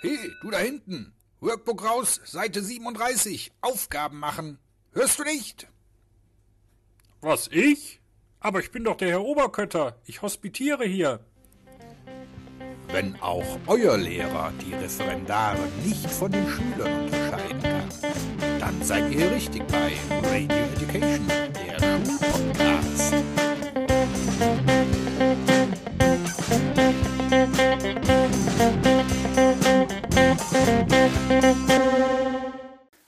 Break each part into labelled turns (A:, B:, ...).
A: Hey, du da hinten. Workbook raus, Seite 37. Aufgaben machen. Hörst du nicht?
B: Was, ich? Aber ich bin doch der Herr Oberkötter. Ich hospitiere hier.
A: Wenn auch euer Lehrer die Referendare nicht von den Schülern unterscheiden kann, dann seid ihr richtig bei Radio Education, der Schulpodcast.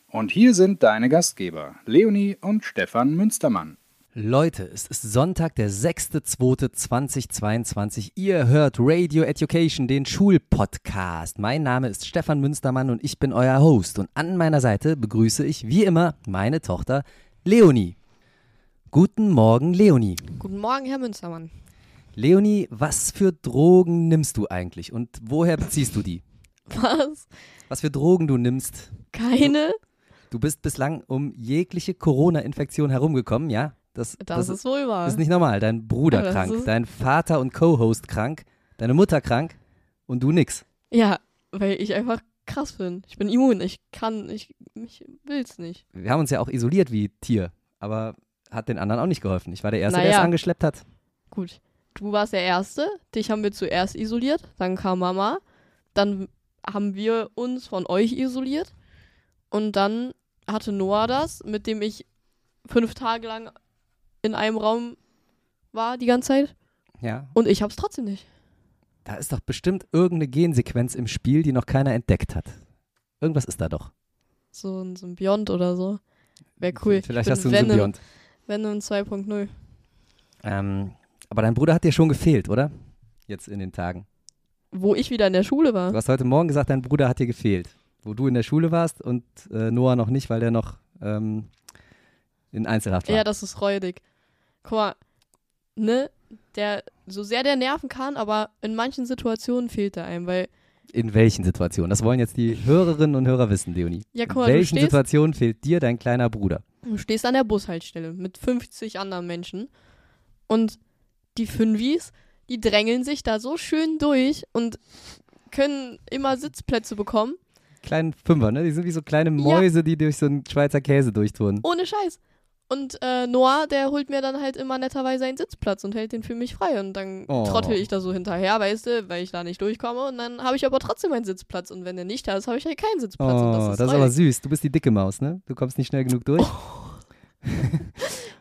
C: Und hier sind deine Gastgeber, Leonie und Stefan Münstermann.
D: Leute, es ist Sonntag, der 6.2.2022. Ihr hört Radio Education, den Schulpodcast. Mein Name ist Stefan Münstermann und ich bin euer Host. Und an meiner Seite begrüße ich wie immer meine Tochter Leonie. Guten Morgen, Leonie.
E: Guten Morgen, Herr Münstermann.
D: Leonie, was für Drogen nimmst du eigentlich und woher beziehst du die?
E: Was?
D: Was für Drogen du nimmst?
E: Keine?
D: Du bist bislang um jegliche Corona-Infektion herumgekommen, ja?
E: Das, das, ist wohl wahr.
D: ist nicht normal. Dein Bruder
E: Ja, das
D: krank, dein Vater und Co-Host krank, deine Mutter krank und du nix.
E: Ja, weil ich einfach krass bin. Ich bin immun. Ich kann, ich, ich will's nicht.
D: Wir haben uns ja auch isoliert wie Tier, aber hat den anderen auch nicht geholfen. Ich war der Erste, der es
E: Naja.
D: angeschleppt hat.
E: Gut. Du warst der Erste. Dich haben wir zuerst isoliert. Dann kam Mama. Dann haben wir uns von euch isoliert. Und dann hatte Noah das, mit dem ich fünf Tage lang in einem Raum war die ganze Zeit.
D: Ja,
E: Und ich hab's trotzdem nicht.
D: da ist doch bestimmt irgendeine Gensequenz im Spiel, die noch keiner entdeckt hat. Irgendwas ist da doch.
E: So ein Symbiont oder so. Wäre cool.
D: Vielleicht
E: ich
D: hast du einen Symbiont.
E: Venom 2.0.
D: Ähm, aber dein Bruder hat dir schon gefehlt, oder? Jetzt in den Tagen.
E: Wo ich wieder in der Schule war.
D: Du hast heute Morgen gesagt, dein Bruder hat dir gefehlt. Wo du in der Schule warst und äh, Noah noch nicht, weil der noch ähm, in Einzelhaft war.
E: Ja, das ist räudig. Guck mal, ne? Der, so sehr der nerven kann, aber in manchen Situationen fehlt er einem, weil,
D: In welchen Situationen? Das wollen jetzt die Hörerinnen und Hörer wissen, Leonie.
E: ja, guck
D: In
E: mal, du
D: welchen
E: stehst,
D: Situationen fehlt dir dein kleiner Bruder?
E: du stehst an der Bushaltestelle mit 50 anderen Menschen und die Fünfis, die drängeln sich da so schön durch und können immer Sitzplätze bekommen.
D: Kleinen Fünfer, ne? Die sind wie so kleine Mäuse, die durch so einen Schweizer Käse durchtun.
E: Ohne Scheiß. Und äh, Noah, der holt mir dann halt immer netterweise einen Sitzplatz und hält den für mich frei. Und dann
D: Oh.
E: trottel ich da so hinterher, weißt du, weil ich da nicht durchkomme. Und dann habe ich aber trotzdem einen Sitzplatz. Und wenn der nicht da ist, habe ich halt keinen Sitzplatz.
D: Oh,
E: das
D: das
E: ist,
D: ist aber süß. Du bist die dicke Maus, ne? Du kommst nicht schnell genug durch.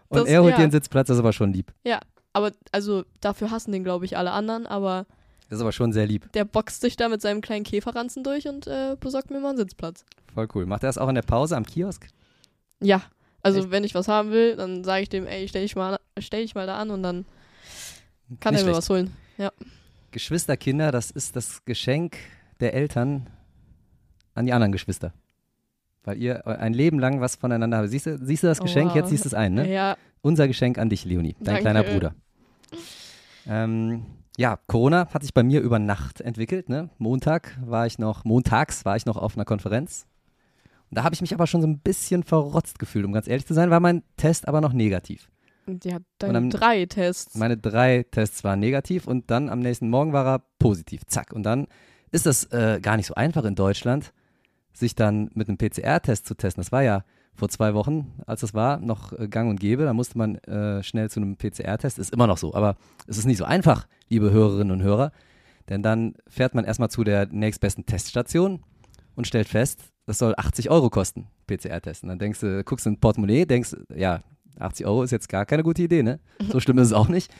D: Und
E: Das-
D: er holt
E: ja.
D: dir einen Sitzplatz, das ist aber schon lieb.
E: Aber also dafür hassen den, glaube ich, alle anderen. Aber
D: Das ist aber schon sehr lieb.
E: der boxt sich da mit seinem kleinen Käferranzen durch und äh, besorgt mir mal einen Sitzplatz.
D: Voll cool. Macht er das auch in der Pause am Kiosk?
E: Ja. Also
D: Echt?
E: wenn ich was haben will, dann sage ich dem, ey, stell dich mal, stell dich mal da an und dann kann
D: Nicht
E: er mir
D: schlecht.
E: was holen.
D: Geschwisterkinder, das ist das Geschenk der Eltern an die anderen Geschwister. Weil ihr ein Leben lang was voneinander habt. Siehst du, siehst du das
E: Oh,
D: Geschenk?
E: wow.
D: Jetzt siehst du es ein, ne?
E: Ja,
D: Unser Geschenk an dich, Leonie, dein
E: Danke.
D: kleiner Bruder. Ähm, ja, Corona hat sich bei mir über Nacht entwickelt. Ne? Montag war ich noch, montags war ich noch auf einer Konferenz. Und da habe ich mich aber schon so ein bisschen verrotzt gefühlt, um ganz ehrlich zu sein, war mein Test aber noch negativ.
E: Und dann
D: am-
E: drei Tests.
D: Meine drei Tests waren negativ und dann am nächsten Morgen war er positiv. Zack. Und dann ist das äh, gar nicht so einfach in Deutschland, sich dann mit einem PCR-Test zu testen. Das war ja vor zwei Wochen, als das war, noch äh, gang und gäbe. Da musste man äh, schnell zu einem PCR-Test. Ist immer noch so. Aber es ist nicht so einfach, liebe Hörerinnen und Hörer. Denn dann fährt man erstmal zu der nächstbesten Teststation und stellt fest, das soll 80 Euro kosten, PCR-Test. Und dann denkst du, guckst in Portemonnaie, denkst, ja, 80 Euro ist jetzt gar keine gute Idee, ne? So schlimm ist es auch nicht.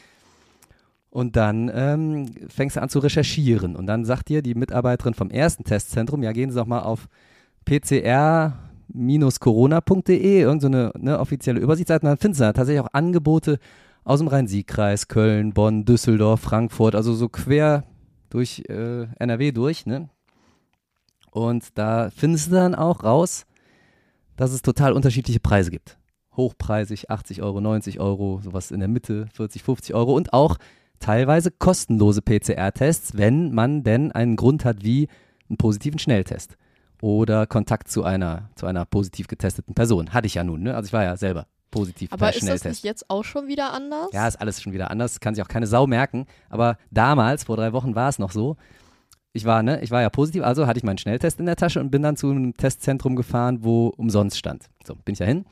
D: Und dann ähm, fängst du an zu recherchieren. Und dann sagt dir die Mitarbeiterin vom ersten Testzentrum, ja, gehen Sie doch mal auf pcr-corona.de, irgendeine ne, offizielle Übersichtsseite. Dann findest du da tatsächlich auch Angebote aus dem Rhein-Sieg-Kreis, Köln, Bonn, Düsseldorf, Frankfurt, also so quer durch äh, NRW durch, ne? Und da findest du dann auch raus, dass es total unterschiedliche Preise gibt. Hochpreisig, 80 Euro, 90 Euro, sowas in der Mitte, 40, 50 Euro und auch teilweise kostenlose PCR-Tests, wenn man denn einen Grund hat wie einen positiven Schnelltest oder Kontakt zu einer, zu einer positiv getesteten Person. Hatte ich ja nun, ne? Also ich war ja selber positiv
E: Aber
D: per
E: ist das
D: Schnelltest.
E: nicht jetzt auch schon wieder anders?
D: Ja, ist alles schon wieder anders, kann sich auch keine Sau merken. Aber damals, vor drei Wochen, war es noch so. ich war, ne, ich war ja positiv, also hatte ich meinen Schnelltest in der Tasche und bin dann zu einem Testzentrum gefahren, wo umsonst stand. So, bin ich da hin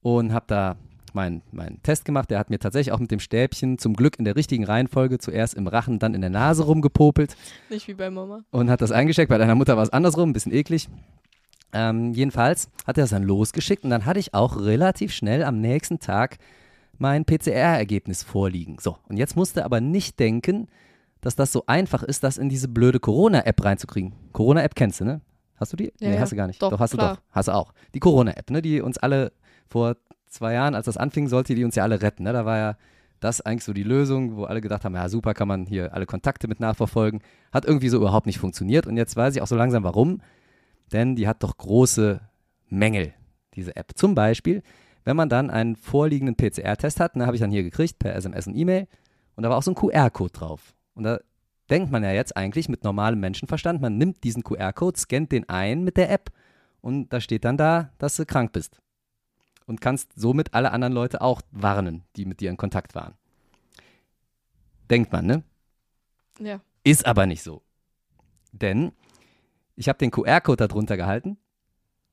D: und habe da meinen mein Test gemacht. Der hat mir tatsächlich auch mit dem Stäbchen zum Glück in der richtigen Reihenfolge zuerst im Rachen, dann in der Nase rumgepopelt
E: Nicht wie bei Mama.
D: und hat das eingesteckt. Bei deiner Mutter war es andersrum, ein bisschen eklig. Ähm, jedenfalls hat er das dann losgeschickt und dann hatte ich auch relativ schnell am nächsten Tag mein PCR-Ergebnis vorliegen. So, und jetzt musste aber nicht denken, dass das so einfach ist, das in diese blöde Corona-App reinzukriegen. Corona-App kennst du, ne? Hast du die?
E: Ja,
D: nee, hast du gar nicht.
E: Doch,
D: hast du
E: klar.
D: doch. Hast du auch. Die Corona-App, ne? Die uns alle vor zwei Jahren, als das anfing, sollte die uns ja alle retten. Ne? Da war ja das eigentlich so die Lösung, wo alle gedacht haben, ja super, kann man hier alle Kontakte mit nachverfolgen. Hat irgendwie so überhaupt nicht funktioniert und jetzt weiß ich auch so langsam warum. Denn die hat doch große Mängel, diese App. Zum Beispiel, wenn man dann einen vorliegenden PCR-Test hat, ne, habe ich dann hier gekriegt per SMS und E-Mail und da war auch so ein QR-Code drauf. Und da denkt man ja jetzt eigentlich mit normalem Menschenverstand, man nimmt diesen QR-Code, scannt den ein mit der App und da steht dann da, dass du krank bist. Und kannst somit alle anderen Leute auch warnen, die mit dir in Kontakt waren. Denkt man, ne?
E: Ja.
D: Ist aber nicht so. Denn ich habe den QR-Code da drunter gehalten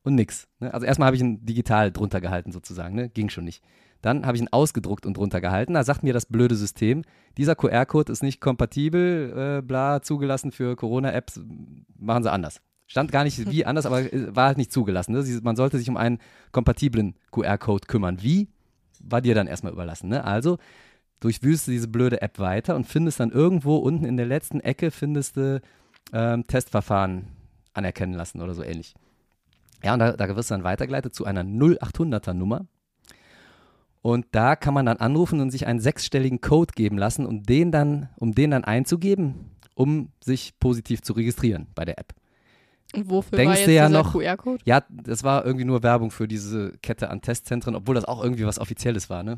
D: und nix. Ne? Also erstmal habe ich ihn digital drunter gehalten sozusagen, ne? ging schon nicht. Dann habe ich ihn ausgedruckt und drunter gehalten. Da sagt mir das blöde System, dieser QR-Code ist nicht kompatibel, äh, bla, zugelassen für Corona-Apps, machen sie anders. Stand gar nicht wie anders, aber äh, war halt nicht zugelassen. Ne? Man sollte sich um einen kompatiblen QR-Code kümmern. Wie? War dir dann erstmal überlassen. Ne? Also durchwühlst du diese blöde App weiter und findest dann irgendwo unten in der letzten Ecke findest du ähm, Testverfahren anerkennen lassen oder so ähnlich. Ja, und da, da wirst du dann weitergeleitet zu einer 0800er Nummer. Und da kann man dann anrufen und sich einen sechsstelligen Code geben lassen, um den dann, um den dann einzugeben, um sich positiv zu registrieren bei der App.
E: Und wofür
D: Denkst
E: war
D: du
E: jetzt
D: ja noch-
E: QR-Code?
D: Ja, das war irgendwie nur Werbung für diese Kette an Testzentren, obwohl das auch irgendwie was Offizielles war, ne?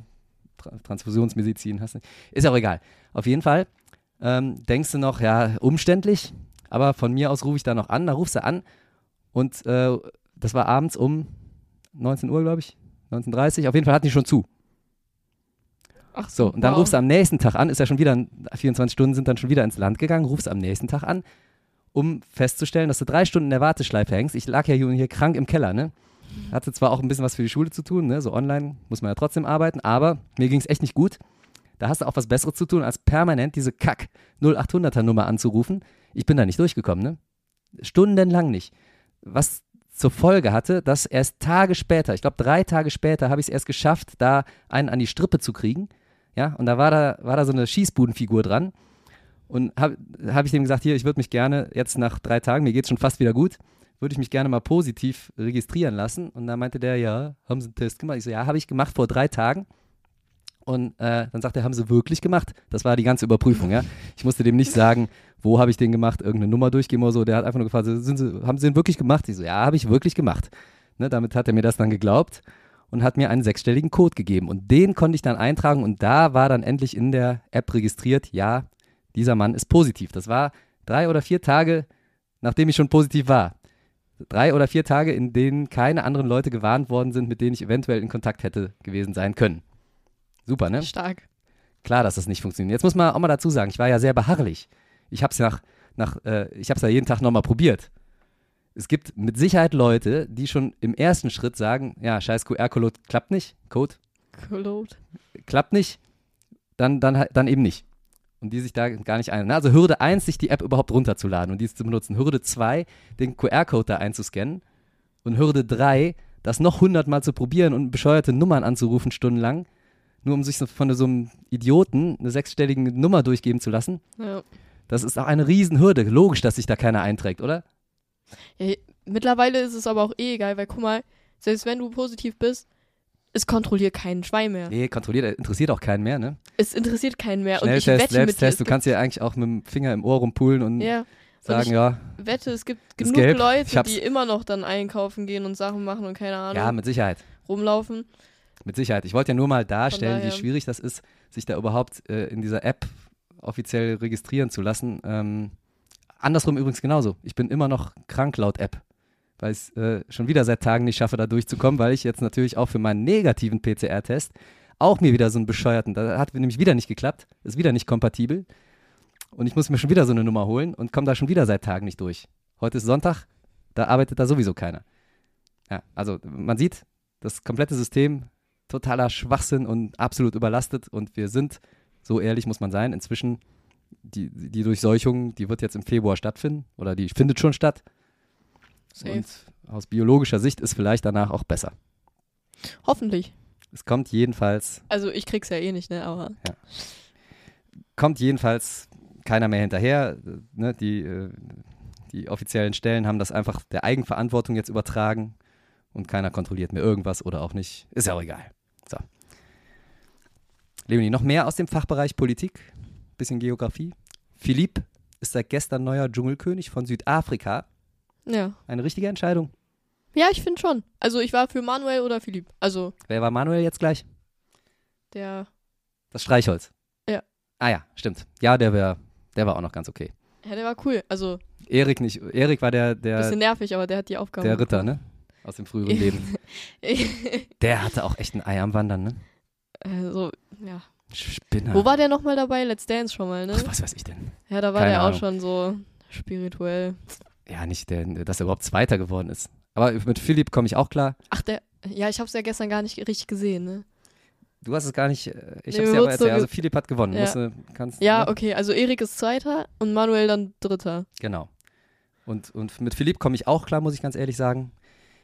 D: Tra Transfusionsmedizin, hast du. Ist auch egal. Auf jeden Fall ähm, denkst du noch, ja, umständlich, aber von mir aus rufe ich da noch an, da rufst du an und äh, das war abends um 19 Uhr, glaube ich, 19.30 Uhr, auf jeden Fall hatten die schon zu.
E: Ach
D: So, und dann
E: wow.
D: rufst du am nächsten Tag an, ist ja schon wieder, 24 Stunden sind dann schon wieder ins Land gegangen, rufst am nächsten Tag an, um festzustellen, dass du drei Stunden in der Warteschleife hängst. Ich lag ja hier, hier krank im Keller, ne? Hatte zwar auch ein bisschen was für die Schule zu tun, ne? So online muss man ja trotzdem arbeiten, aber mir ging es echt nicht gut. Da hast du auch was Besseres zu tun, als permanent diese Kack 0800er Nummer anzurufen. Ich bin da nicht durchgekommen, ne? Stundenlang nicht. Was zur Folge hatte, dass erst Tage später, ich glaube drei Tage später, habe ich es erst geschafft, da einen an die Strippe zu kriegen. Ja, und da war da, war da so eine Schießbudenfigur dran. Und habe hab ich dem gesagt, hier, ich würde mich gerne jetzt nach drei Tagen, mir geht es schon fast wieder gut, würde ich mich gerne mal positiv registrieren lassen. Und da meinte der, ja, haben Sie einen Test gemacht? Ich so, ja, habe ich gemacht vor drei Tagen. Und äh, dann sagt er, haben Sie wirklich gemacht? Das war die ganze Überprüfung, ja. Ich musste dem nicht sagen, wo habe ich den gemacht, irgendeine Nummer durchgeben oder so. Der hat einfach nur gefragt, sind Sie, haben Sie den wirklich gemacht? Ich so, ja, habe ich wirklich gemacht. Ne, damit hat er mir das dann geglaubt und hat mir einen sechsstelligen Code gegeben. Und den konnte ich dann eintragen und da war dann endlich in der App registriert, ja, dieser Mann ist positiv. Das war drei oder vier Tage, nachdem ich schon positiv war. Drei oder vier Tage, in denen keine anderen Leute gewarnt worden sind, mit denen ich eventuell in Kontakt hätte gewesen sein können. Super, ne?
E: Stark.
D: Klar, dass das nicht funktioniert. Jetzt muss man auch mal dazu sagen, ich war ja sehr beharrlich. Ich habe es nach, nach, äh, ich es ja jeden Tag nochmal probiert. Es gibt mit Sicherheit Leute, die schon im ersten Schritt sagen, ja, scheiß QR-Code klappt nicht, Code
E: Colored.
D: klappt nicht, dann, dann, dann eben nicht. Und die sich da gar nicht ein. Also Hürde 1, sich die App überhaupt runterzuladen und diese zu benutzen. Hürde 2, den QR-Code da einzuscannen. Und Hürde 3, das noch hundertmal zu probieren und bescheuerte Nummern anzurufen stundenlang, nur um sich von so einem Idioten eine sechsstellige Nummer durchgeben zu lassen.
E: Ja.
D: Das ist auch eine Riesenhürde. Logisch, dass sich da keiner einträgt, oder?
E: Ja, mittlerweile ist es aber auch eh egal, weil guck mal, selbst wenn du positiv bist, es kontrolliert keinen Schwein mehr.
D: Nee, kontrolliert, interessiert auch keinen mehr, ne?
E: Es interessiert keinen mehr. Und ich
D: Schnelltest,
E: wette
D: Selbsttest, du kannst ja eigentlich auch mit dem Finger im Ohr rumpulen und
E: ja,
D: sagen,
E: ich-
D: ja,
E: wette, es gibt genug
D: gelb.
E: Leute, die immer noch dann einkaufen gehen und Sachen machen und keine Ahnung,
D: ja, mit Sicherheit.
E: rumlaufen.
D: Mit Sicherheit. Ich wollte ja nur mal darstellen, wie schwierig das ist, sich da überhaupt äh, in dieser App offiziell registrieren zu lassen. Ähm, andersrum übrigens genauso. Ich bin immer noch krank laut App, weil ich es äh, schon wieder seit Tagen nicht schaffe, da durchzukommen, weil ich jetzt natürlich auch für meinen negativen PCR-Test auch mir wieder so einen bescheuerten, da hat nämlich wieder nicht geklappt, ist wieder nicht kompatibel. und ich muss mir schon wieder so eine Nummer holen und komme da schon wieder seit Tagen nicht durch. Heute ist Sonntag, da arbeitet da sowieso keiner. Ja, also man sieht, das komplette System totaler Schwachsinn und absolut überlastet und wir sind, so ehrlich muss man sein, inzwischen die, die Durchseuchung, die wird jetzt im Februar stattfinden oder die findet schon statt.
E: Safe.
D: Und aus biologischer Sicht ist vielleicht danach auch besser.
E: Hoffentlich.
D: Es kommt jedenfalls,
E: Also ich krieg's ja eh nicht, ne? Aber
D: kommt jedenfalls keiner mehr hinterher. Ne? Die, äh, die offiziellen Stellen haben das einfach der Eigenverantwortung jetzt übertragen und keiner kontrolliert mehr irgendwas oder auch nicht. Ist ja auch egal. So. Leonie, noch mehr aus dem Fachbereich Politik, bisschen Geografie. Philipp ist seit gestern neuer Dschungelkönig von Südafrika.
E: Ja.
D: Eine richtige Entscheidung.
E: Ja, ich finde schon. Also ich war für Manuel oder Philipp. Also
D: Wer war Manuel jetzt gleich?
E: der,
D: Das Streichholz.
E: Ja.
D: Ah ja, stimmt. Ja, der, wär, der war auch noch ganz okay.
E: ja, der war cool. Also
D: Erik nicht. Erik war der, der,
E: bisschen nervig, aber der hat die Aufgabe.
D: der Ritter, ne? Aus dem früheren Leben. Der hatte auch echt ein Ei am Wandern, ne?
E: also, ja.
D: Spinner.
E: Wo war der nochmal dabei? Let's Dance schon mal, ne?
D: Ach, was weiß ich denn?
E: Ja, da war
D: Keine
E: der auch
D: Ahnung.
E: schon so spirituell.
D: Ja, nicht, der, dass er überhaupt Zweiter geworden ist. Aber mit Philipp komme ich auch klar.
E: Ach, der. Ja, ich hab's ja gestern gar nicht richtig gesehen, ne?
D: Du hast es gar nicht. äh, Ich
E: Nee,
D: habe es dir aber erzählt. Also Philipp hat gewonnen.
E: Ja.
D: Musst du, kannst,
E: Ja,
D: ne?
E: okay, also Erik ist Zweiter und Manuel dann Dritter.
D: Genau. Und, und mit Philipp komme ich auch klar, muss ich ganz ehrlich sagen.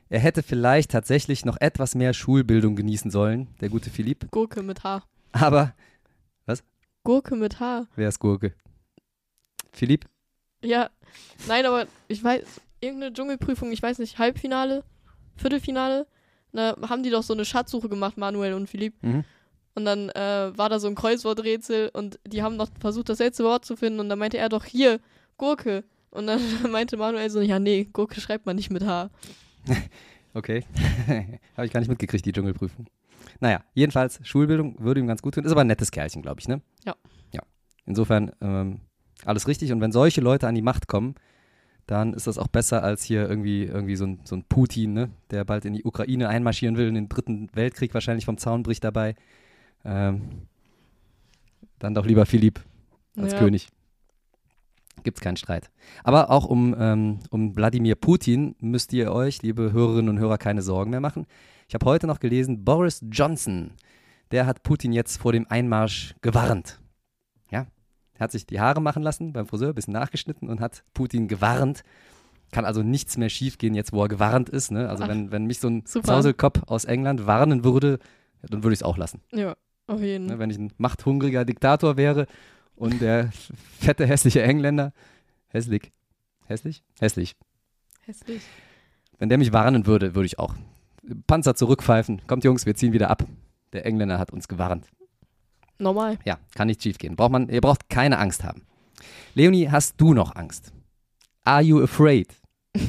D: Er hätte vielleicht tatsächlich noch etwas mehr Schulbildung genießen sollen, der gute Philipp.
E: Gurke mit H.
D: Aber
E: Gurke mit H.
D: wer ist Gurke? Philipp?
E: Ja, nein, aber ich weiß, irgendeine Dschungelprüfung, ich weiß nicht, Halbfinale, Viertelfinale, da haben die doch so eine Schatzsuche gemacht, Manuel und Philipp.
D: Mhm.
E: Und dann äh, war da so ein Kreuzworträtsel und die haben noch versucht, das letzte Wort zu finden und dann meinte er doch hier, Gurke. Und dann meinte Manuel so, ja, nee, Gurke schreibt man nicht mit H.
D: Okay. Habe ich gar nicht mitgekriegt, die Dschungelprüfung. Naja, jedenfalls, Schulbildung würde ihm ganz gut tun. Ist aber ein nettes Kerlchen, glaube ich, ne?
E: Ja.
D: Ja. Insofern, ähm, alles richtig. Und wenn solche Leute an die Macht kommen, dann ist das auch besser als hier irgendwie, irgendwie so, ein, so ein Putin, ne? der bald in die Ukraine einmarschieren will und den dritten Weltkrieg wahrscheinlich vom Zaun bricht dabei. Ähm, dann doch lieber Philipp als
E: Ja.
D: König. Gibt's keinen Streit. Aber auch um, ähm, um Wladimir Putin müsst ihr euch, liebe Hörerinnen und Hörer, keine Sorgen mehr machen. Ich habe heute noch gelesen, Boris Johnson, der hat Putin jetzt vor dem Einmarsch gewarnt. Er hat sich die Haare machen lassen beim Friseur, ein bisschen nachgeschnitten und hat Putin gewarnt. Kann also nichts mehr schiefgehen jetzt, wo er gewarnt ist. Ne? Also
E: Ach,
D: wenn, wenn mich so ein. Zauselkopf aus England warnen würde, dann würde ich es auch lassen.
E: Ja, auf jeden
D: Ne, wenn ich ein machthungriger Diktator wäre und der fette, hässliche Engländer, hässlich, hässlich, hässlich.
E: Hässlich.
D: Wenn der mich warnen würde, würde ich auch Panzer zurückpfeifen. Kommt Jungs, wir ziehen wieder ab. Der Engländer hat uns gewarnt.
E: Normal.
D: Ja, kann nicht schief gehen. Braucht man, ihr braucht keine Angst haben. Leonie, hast du noch Angst? Are you afraid?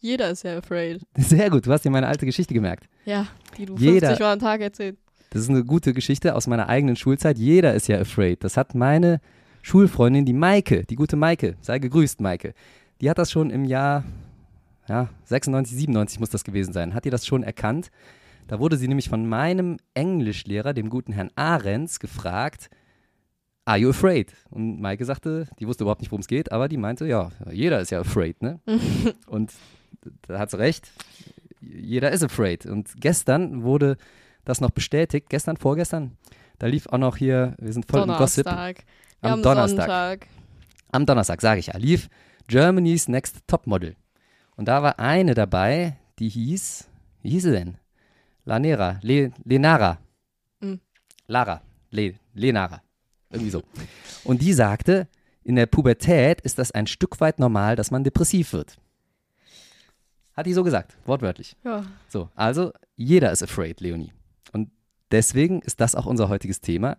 E: Jeder ist ja afraid.
D: Sehr gut, du hast dir meine alte Geschichte gemerkt.
E: Ja, die du
D: Jeder-
E: 50 Mal am Tag erzählt.
D: Das ist eine gute Geschichte aus meiner eigenen Schulzeit. Jeder ist ja afraid. Das hat meine Schulfreundin, die Maike, die gute Maike, sei gegrüßt, Maike. Die hat das schon im Jahr ja, 96, 97 muss das gewesen sein, hat die das schon erkannt. Da wurde sie nämlich von meinem Englischlehrer, dem guten Herrn Ahrens, gefragt, Are you afraid? Und Maike sagte, die wusste überhaupt nicht, worum es geht, aber die meinte, ja, jeder ist ja afraid, ne? Und da hat sie recht, jeder ist afraid. Und gestern wurde das noch bestätigt, gestern, vorgestern, da lief auch noch hier, wir sind voll im Gossip,
E: Donnerstag.
D: Am
E: haben
D: Donnerstag.
E: Sonntag.
D: am Donnerstag, sage ich ja, lief Germany's Next Topmodel. Und da war eine dabei, die hieß, wie hieß sie denn? Lanera, Le, Lenara.
E: Mhm.
D: Lara, Le, Lenara. Irgendwie so. Und die sagte, in der Pubertät ist das ein Stück weit normal, dass man depressiv wird. Hat die so gesagt, wortwörtlich.
E: Ja.
D: So, also jeder ist afraid, Leonie. Und deswegen ist das auch unser heutiges Thema.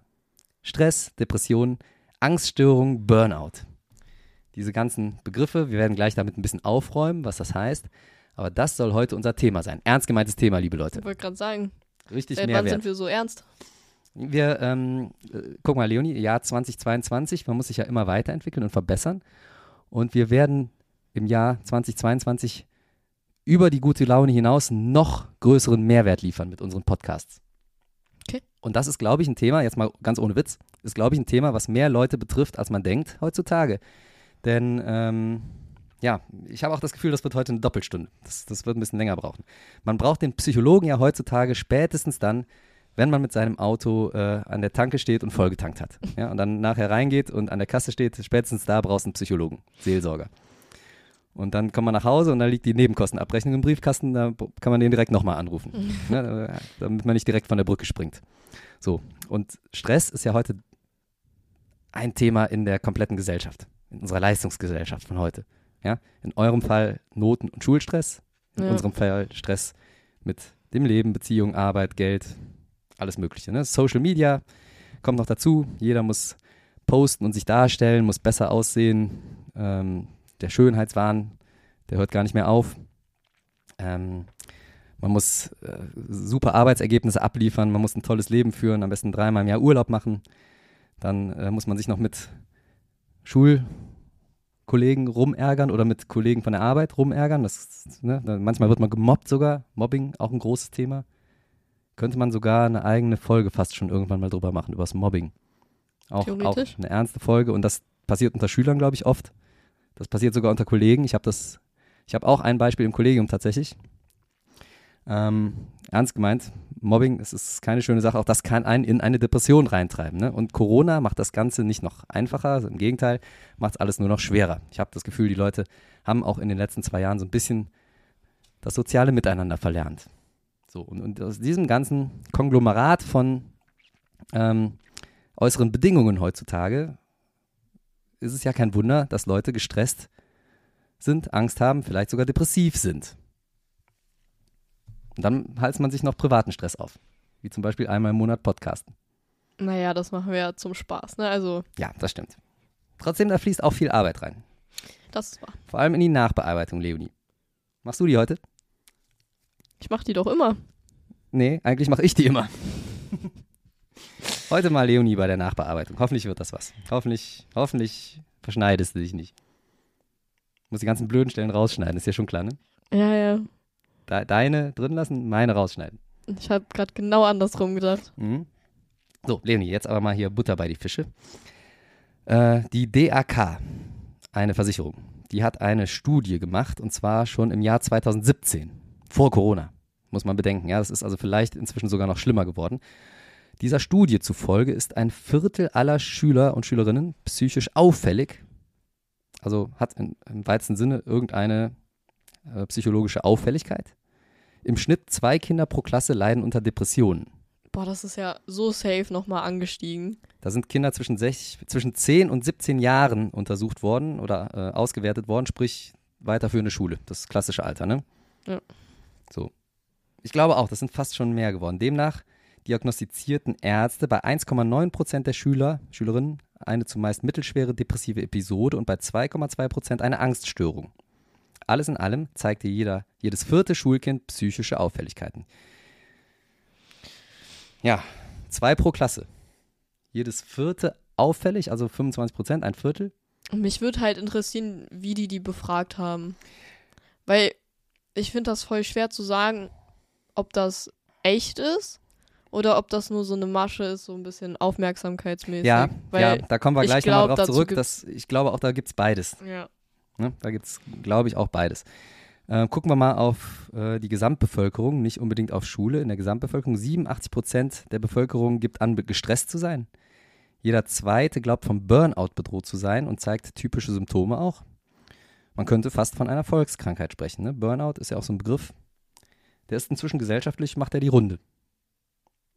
D: Stress, Depression, Angststörung, Burnout. Diese ganzen Begriffe, wir werden gleich damit ein bisschen aufräumen, was das heißt. Aber das soll heute unser Thema sein. Ernst gemeintes Thema, liebe Leute.
E: Ich wollte gerade sagen,
D: Richtig
E: seit wann
D: Mehrwert.
E: sind wir so ernst?
D: Wir, ähm, äh, guck mal, Leonie, Jahr 2022, man muss sich ja immer weiterentwickeln und verbessern. Und wir werden im Jahr 2022 über die gute Laune hinaus noch größeren Mehrwert liefern mit unseren Podcasts.
E: Okay.
D: Und das ist, glaube ich, ein Thema, jetzt mal ganz ohne Witz, ist, glaube ich, ein Thema, was mehr Leute betrifft, als man denkt heutzutage. Denn, ähm, ja, ich habe auch das Gefühl, das wird heute eine Doppelstunde. Das, das wird ein bisschen länger brauchen. Man braucht den Psychologen ja heutzutage spätestens dann, wenn man mit seinem Auto äh, an der Tanke steht und vollgetankt hat. Ja, und dann nachher reingeht und an der Kasse steht, spätestens da brauchst du einen Psychologen, Seelsorger. Und dann kommt man nach Hause und da liegt die Nebenkostenabrechnung im Briefkasten, da kann man den direkt nochmal anrufen, ne, damit man nicht direkt von der Brücke springt. So, und Stress ist ja heute ein Thema in der kompletten Gesellschaft, in unserer Leistungsgesellschaft von heute. Ja? In eurem Fall Noten- und Schulstress, in
E: Ja.
D: unserem Fall Stress mit dem Leben, Beziehung, Arbeit, Geld, alles Mögliche. Ne? Social Media kommt noch dazu. Jeder muss posten und sich darstellen, muss besser aussehen. Ähm, der Schönheitswahn, der hört gar nicht mehr auf. Ähm, man muss äh, super Arbeitsergebnisse abliefern, man muss ein tolles Leben führen, am besten dreimal im Jahr Urlaub machen. Dann äh, muss man sich noch mit Schulkollegen rumärgern oder mit Kollegen von der Arbeit rumärgern. Das, ne, manchmal wird man gemobbt sogar. Mobbing, auch ein großes Thema. Könnte man sogar eine eigene Folge fast schon irgendwann mal drüber machen, über das Mobbing. Auch, auch eine ernste Folge und das passiert unter Schülern, glaube ich, oft. Das passiert sogar unter Kollegen. Ich habe das, ich habe auch ein Beispiel im Kollegium tatsächlich. Ähm, ernst gemeint, Mobbing, es ist keine schöne Sache. Auch das kann einen in eine Depression reintreiben. Ne? Und Corona macht das Ganze nicht noch einfacher. Also Im Gegenteil, macht es alles nur noch schwerer. Ich habe das Gefühl, die Leute haben auch in den letzten zwei Jahren so ein bisschen das soziale Miteinander verlernt. So, und, und aus diesem ganzen Konglomerat von ähm, äußeren Bedingungen heutzutage ist es ja kein Wunder, dass Leute gestresst sind, Angst haben, vielleicht sogar depressiv sind. Und dann halst man sich noch privaten Stress auf. Wie zum Beispiel einmal im Monat Podcasten.
E: Naja, das machen wir ja zum Spaß, ne? Also,
D: Ja, das stimmt. Trotzdem, da fließt auch viel Arbeit rein.
E: das ist wahr.
D: Vor allem in die Nachbearbeitung, Leonie. Machst du die heute?
E: Ich mach die doch immer.
D: Nee, eigentlich mache ich die immer. heute mal Leonie bei der Nachbearbeitung. Hoffentlich wird das was. Hoffentlich, hoffentlich verschneidest du dich nicht. Muss die ganzen blöden Stellen rausschneiden, ist ja schon klar, ne?
E: Ja, ja.
D: De deine drin lassen, meine rausschneiden.
E: Ich habe gerade genau andersrum gedacht.
D: Mhm. So, Leonie, jetzt aber mal hier Butter bei die Fische. Äh, die DAK, eine Versicherung, die hat eine Studie gemacht und zwar schon im Jahr 2017, vor Corona, muss man bedenken. Ja, das ist also vielleicht inzwischen sogar noch schlimmer geworden. Dieser Studie zufolge ist ein Viertel aller Schüler und Schülerinnen psychisch auffällig, also hat in, im weitesten Sinne irgendeine äh, psychologische Auffälligkeit. Im Schnitt zwei Kinder pro Klasse leiden unter Depressionen.
E: Boah, das ist ja so safe nochmal angestiegen.
D: Da sind Kinder zwischen, 60, zwischen 10 und 17 Jahren untersucht worden oder äh, ausgewertet worden, sprich weiterführende Schule, das klassische Alter, ne?
E: Ja.
D: So. Ich glaube auch, das sind fast schon mehr geworden. Demnach diagnostizierten Ärzte bei 1,9 Prozent der Schüler, Schülerinnen eine zumeist mittelschwere depressive Episode und bei 2,2 Prozent eine Angststörung. Alles in allem zeigte jeder, jedes vierte Schulkind psychische Auffälligkeiten. Ja, zwei pro Klasse. Jedes vierte auffällig, also 25 Prozent, ein Viertel.
E: Und mich würde halt interessieren, wie die die befragt haben. Weil ich finde das voll schwer zu sagen, ob das echt ist oder ob das nur so eine Masche ist, so ein bisschen aufmerksamkeitsmäßig.
D: Ja, ja, da kommen wir
E: ich
D: gleich nochmal drauf zurück.
E: gibt's-
D: Das, ich glaube auch, da gibt es beides.
E: ja.
D: Ne? Da gibt es, glaube ich, auch beides. Äh, gucken wir mal auf äh, die Gesamtbevölkerung, nicht unbedingt auf Schule. In der Gesamtbevölkerung 87 Prozent der Bevölkerung gibt an, gestresst zu sein. Jeder Zweite glaubt vom Burnout bedroht zu sein und zeigt typische Symptome auch. Man könnte fast von einer Volkskrankheit sprechen. Ne? Burnout ist ja auch so ein Begriff. Der ist inzwischen gesellschaftlich, macht er die Runde.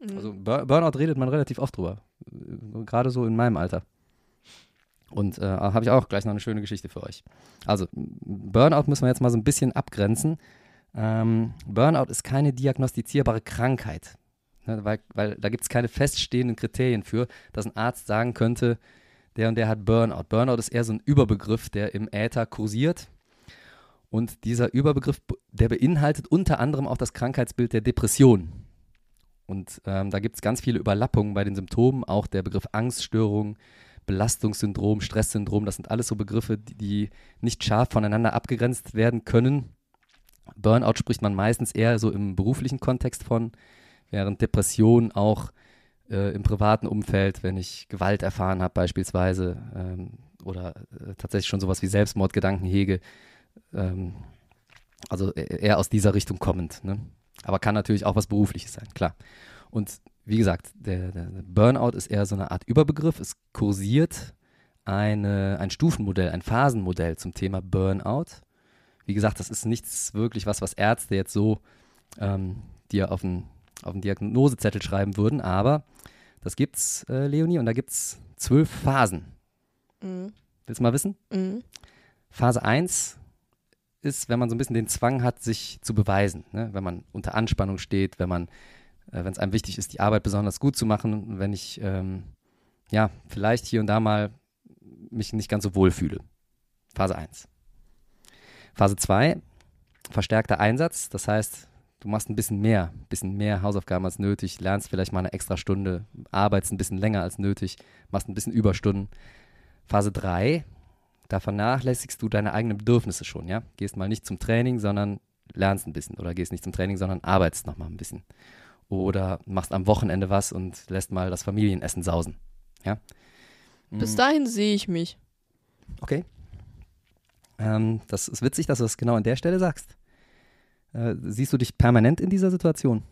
E: Mhm.
D: Also Bur Burnout redet man relativ oft drüber. Äh, Gerade so in meinem Alter. Und äh, habe ich auch gleich noch eine schöne Geschichte für euch. Also, Burnout müssen wir jetzt mal so ein bisschen abgrenzen. Ähm, Burnout ist keine diagnostizierbare Krankheit. Ne, weil, weil da gibt es keine feststehenden Kriterien für, dass ein Arzt sagen könnte, der und der hat Burnout. Burnout ist eher so ein Überbegriff, der im Äther kursiert. Und dieser Überbegriff, der beinhaltet unter anderem auch das Krankheitsbild der Depression. Und ähm, da gibt es ganz viele Überlappungen bei den Symptomen, auch der Begriff Angststörung, Belastungssyndrom, Stresssyndrom, das sind alles so Begriffe, die, die nicht scharf voneinander abgegrenzt werden können. Burnout spricht man meistens eher so im beruflichen Kontext von, während Depression auch äh, im privaten Umfeld, wenn ich Gewalt erfahren habe beispielsweise ähm, oder äh, tatsächlich schon sowas wie Selbstmordgedanken hege. Ähm, also e-, eher aus dieser Richtung kommend. Ne? Aber kann natürlich auch was Berufliches sein, klar. Und wie gesagt, der, der Burnout ist eher so eine Art Überbegriff. Es kursiert eine, ein Stufenmodell, ein Phasenmodell zum Thema Burnout. Wie gesagt, das ist nichts wirklich was, was Ärzte jetzt so ähm, dir auf einen, auf einen Diagnosezettel schreiben würden, aber das gibt's, äh, Leonie, und da gibt es zwölf Phasen.
E: Mhm.
D: Willst du mal wissen?
E: Mhm.
D: Phase 1 ist, wenn man so ein bisschen den Zwang hat, sich zu beweisen. Ne? Wenn man unter Anspannung steht, wenn man, äh, wenn es einem wichtig ist, die Arbeit besonders gut zu machen, wenn ich ähm, ja vielleicht hier und da mal mich nicht ganz so wohl fühle. Phase 1. Phase 2, verstärkter Einsatz. Das heißt, du machst ein bisschen mehr, ein bisschen mehr Hausaufgaben als nötig, lernst vielleicht mal eine extra Stunde, arbeitest ein bisschen länger als nötig, machst ein bisschen Überstunden. Phase 3, da vernachlässigst du deine eigenen Bedürfnisse schon, ja? Gehst mal nicht zum Training, sondern lernst ein bisschen oder gehst nicht zum Training, sondern arbeitest noch mal ein bisschen. Oder machst am Wochenende was und lässt mal das Familienessen sausen, ja?
E: Bis
D: Mhm.
E: dahin sehe ich mich.
D: Okay. Ähm, das ist witzig, dass du das genau an der Stelle sagst. Äh, siehst du dich permanent in dieser Situation?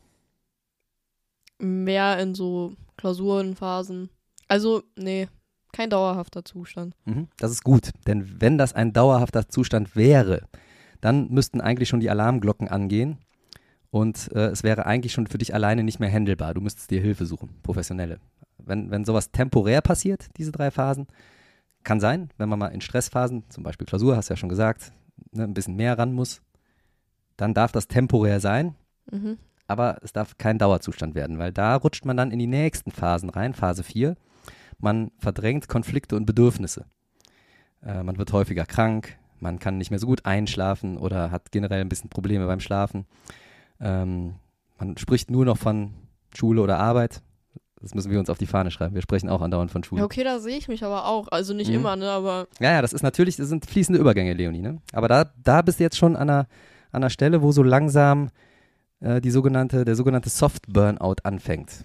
E: Mehr in so Klausurenphasen. Also, nee, kein dauerhafter Zustand.
D: Mhm. Das ist gut, denn wenn das ein dauerhafter Zustand wäre, dann müssten eigentlich schon die Alarmglocken angehen und äh, es wäre eigentlich schon für dich alleine nicht mehr handelbar. Du müsstest dir Hilfe suchen, professionelle. Wenn, wenn sowas temporär passiert, diese drei Phasen, kann sein, wenn man mal in Stressphasen, zum Beispiel Klausur, hast du ja schon gesagt, ne, ein bisschen mehr ran muss, dann darf das temporär sein,
E: Mhm.
D: aber es darf kein Dauerzustand werden, weil da rutscht man dann in die nächsten Phasen rein, Phase 4. Man verdrängt Konflikte und Bedürfnisse. Äh, man wird häufiger krank, man kann nicht mehr so gut einschlafen oder hat generell ein bisschen Probleme beim Schlafen. Ähm, man spricht nur noch von Schule oder Arbeit. Das müssen wir uns auf die Fahne schreiben. Wir sprechen auch andauernd von Schule.
E: Ja, okay, da sehe ich mich aber auch. Also nicht
D: Mhm.
E: immer, ne, aber
D: Ja, ja, das ist natürlich, das sind fließende Übergänge, Leonie, ne? Aber da, da bist du jetzt schon an einer, an einer Stelle, wo so langsam äh, die sogenannte, der sogenannte Soft Burnout anfängt.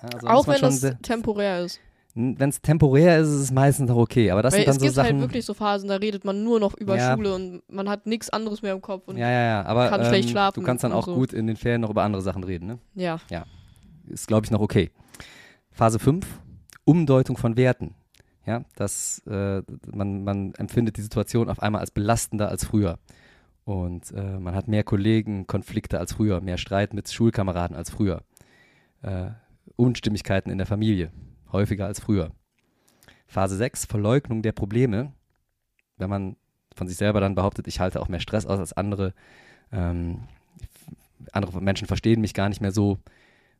D: Also
E: auch wenn das temporär ist.
D: Wenn es temporär ist, ist es meistens noch okay. Aber das
E: Weil
D: sind dann
E: es
D: so
E: gibt
D: Sachen.
E: halt wirklich so Phasen, da redet man nur noch über
D: Ja.
E: Schule und man hat nichts anderes mehr im Kopf. Und
D: ja, ja, ja. Aber
E: kann
D: ähm,
E: schlecht schlafen
D: du kannst dann auch
E: so.
D: gut in den Ferien noch über andere Sachen reden, ne?
E: ja.
D: Ist, glaube ich, noch okay. Phase 5, Umdeutung von Werten. Ja, dass äh, man, man empfindet die Situation auf einmal als belastender als früher. Und äh, man hat mehr Kollegen, Konflikte als früher, mehr Streit mit Schulkameraden als früher. Äh, Unstimmigkeiten in der Familie, häufiger als früher. Phase 6, Verleugnung der Probleme. Wenn man von sich selber dann behauptet, ich halte auch mehr Stress aus als andere. Ähm, andere Menschen verstehen mich gar nicht mehr so.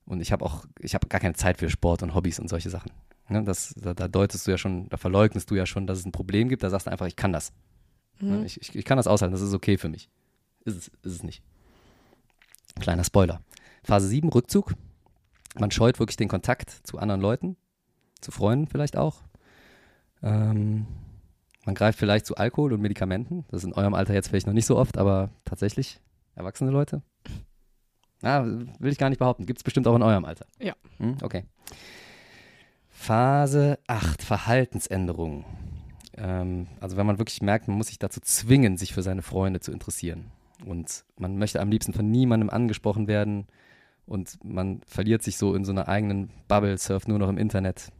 D: Und ich habe auch, ich habe gar keine Zeit für Sport und Hobbys und solche Sachen. Ne, das, da, da deutest du ja schon, da verleugnest du ja schon, dass es ein Problem gibt. Da sagst du einfach, ich kann das. Ne,
E: Mhm.
D: ich, ich, ich kann das aushalten, das ist okay für mich. Ist es, ist es nicht. Kleiner Spoiler. Phase 7, Rückzug. Man scheut wirklich den Kontakt zu anderen Leuten, zu Freunden vielleicht auch. Ähm, man greift vielleicht zu Alkohol und Medikamenten. Das ist in eurem Alter jetzt vielleicht noch nicht so oft, aber tatsächlich erwachsene Leute. Na, will ich gar nicht behaupten. Gibt es bestimmt auch in eurem Alter.
E: Ja.
D: Hm, okay. Phase 8, Verhaltensänderungen. Ähm, also wenn man wirklich merkt, man muss sich dazu zwingen, sich für seine Freunde zu interessieren. Und man möchte am liebsten von niemandem angesprochen werden. Und man verliert sich so in so einer eigenen Bubble, surft nur noch im Internet.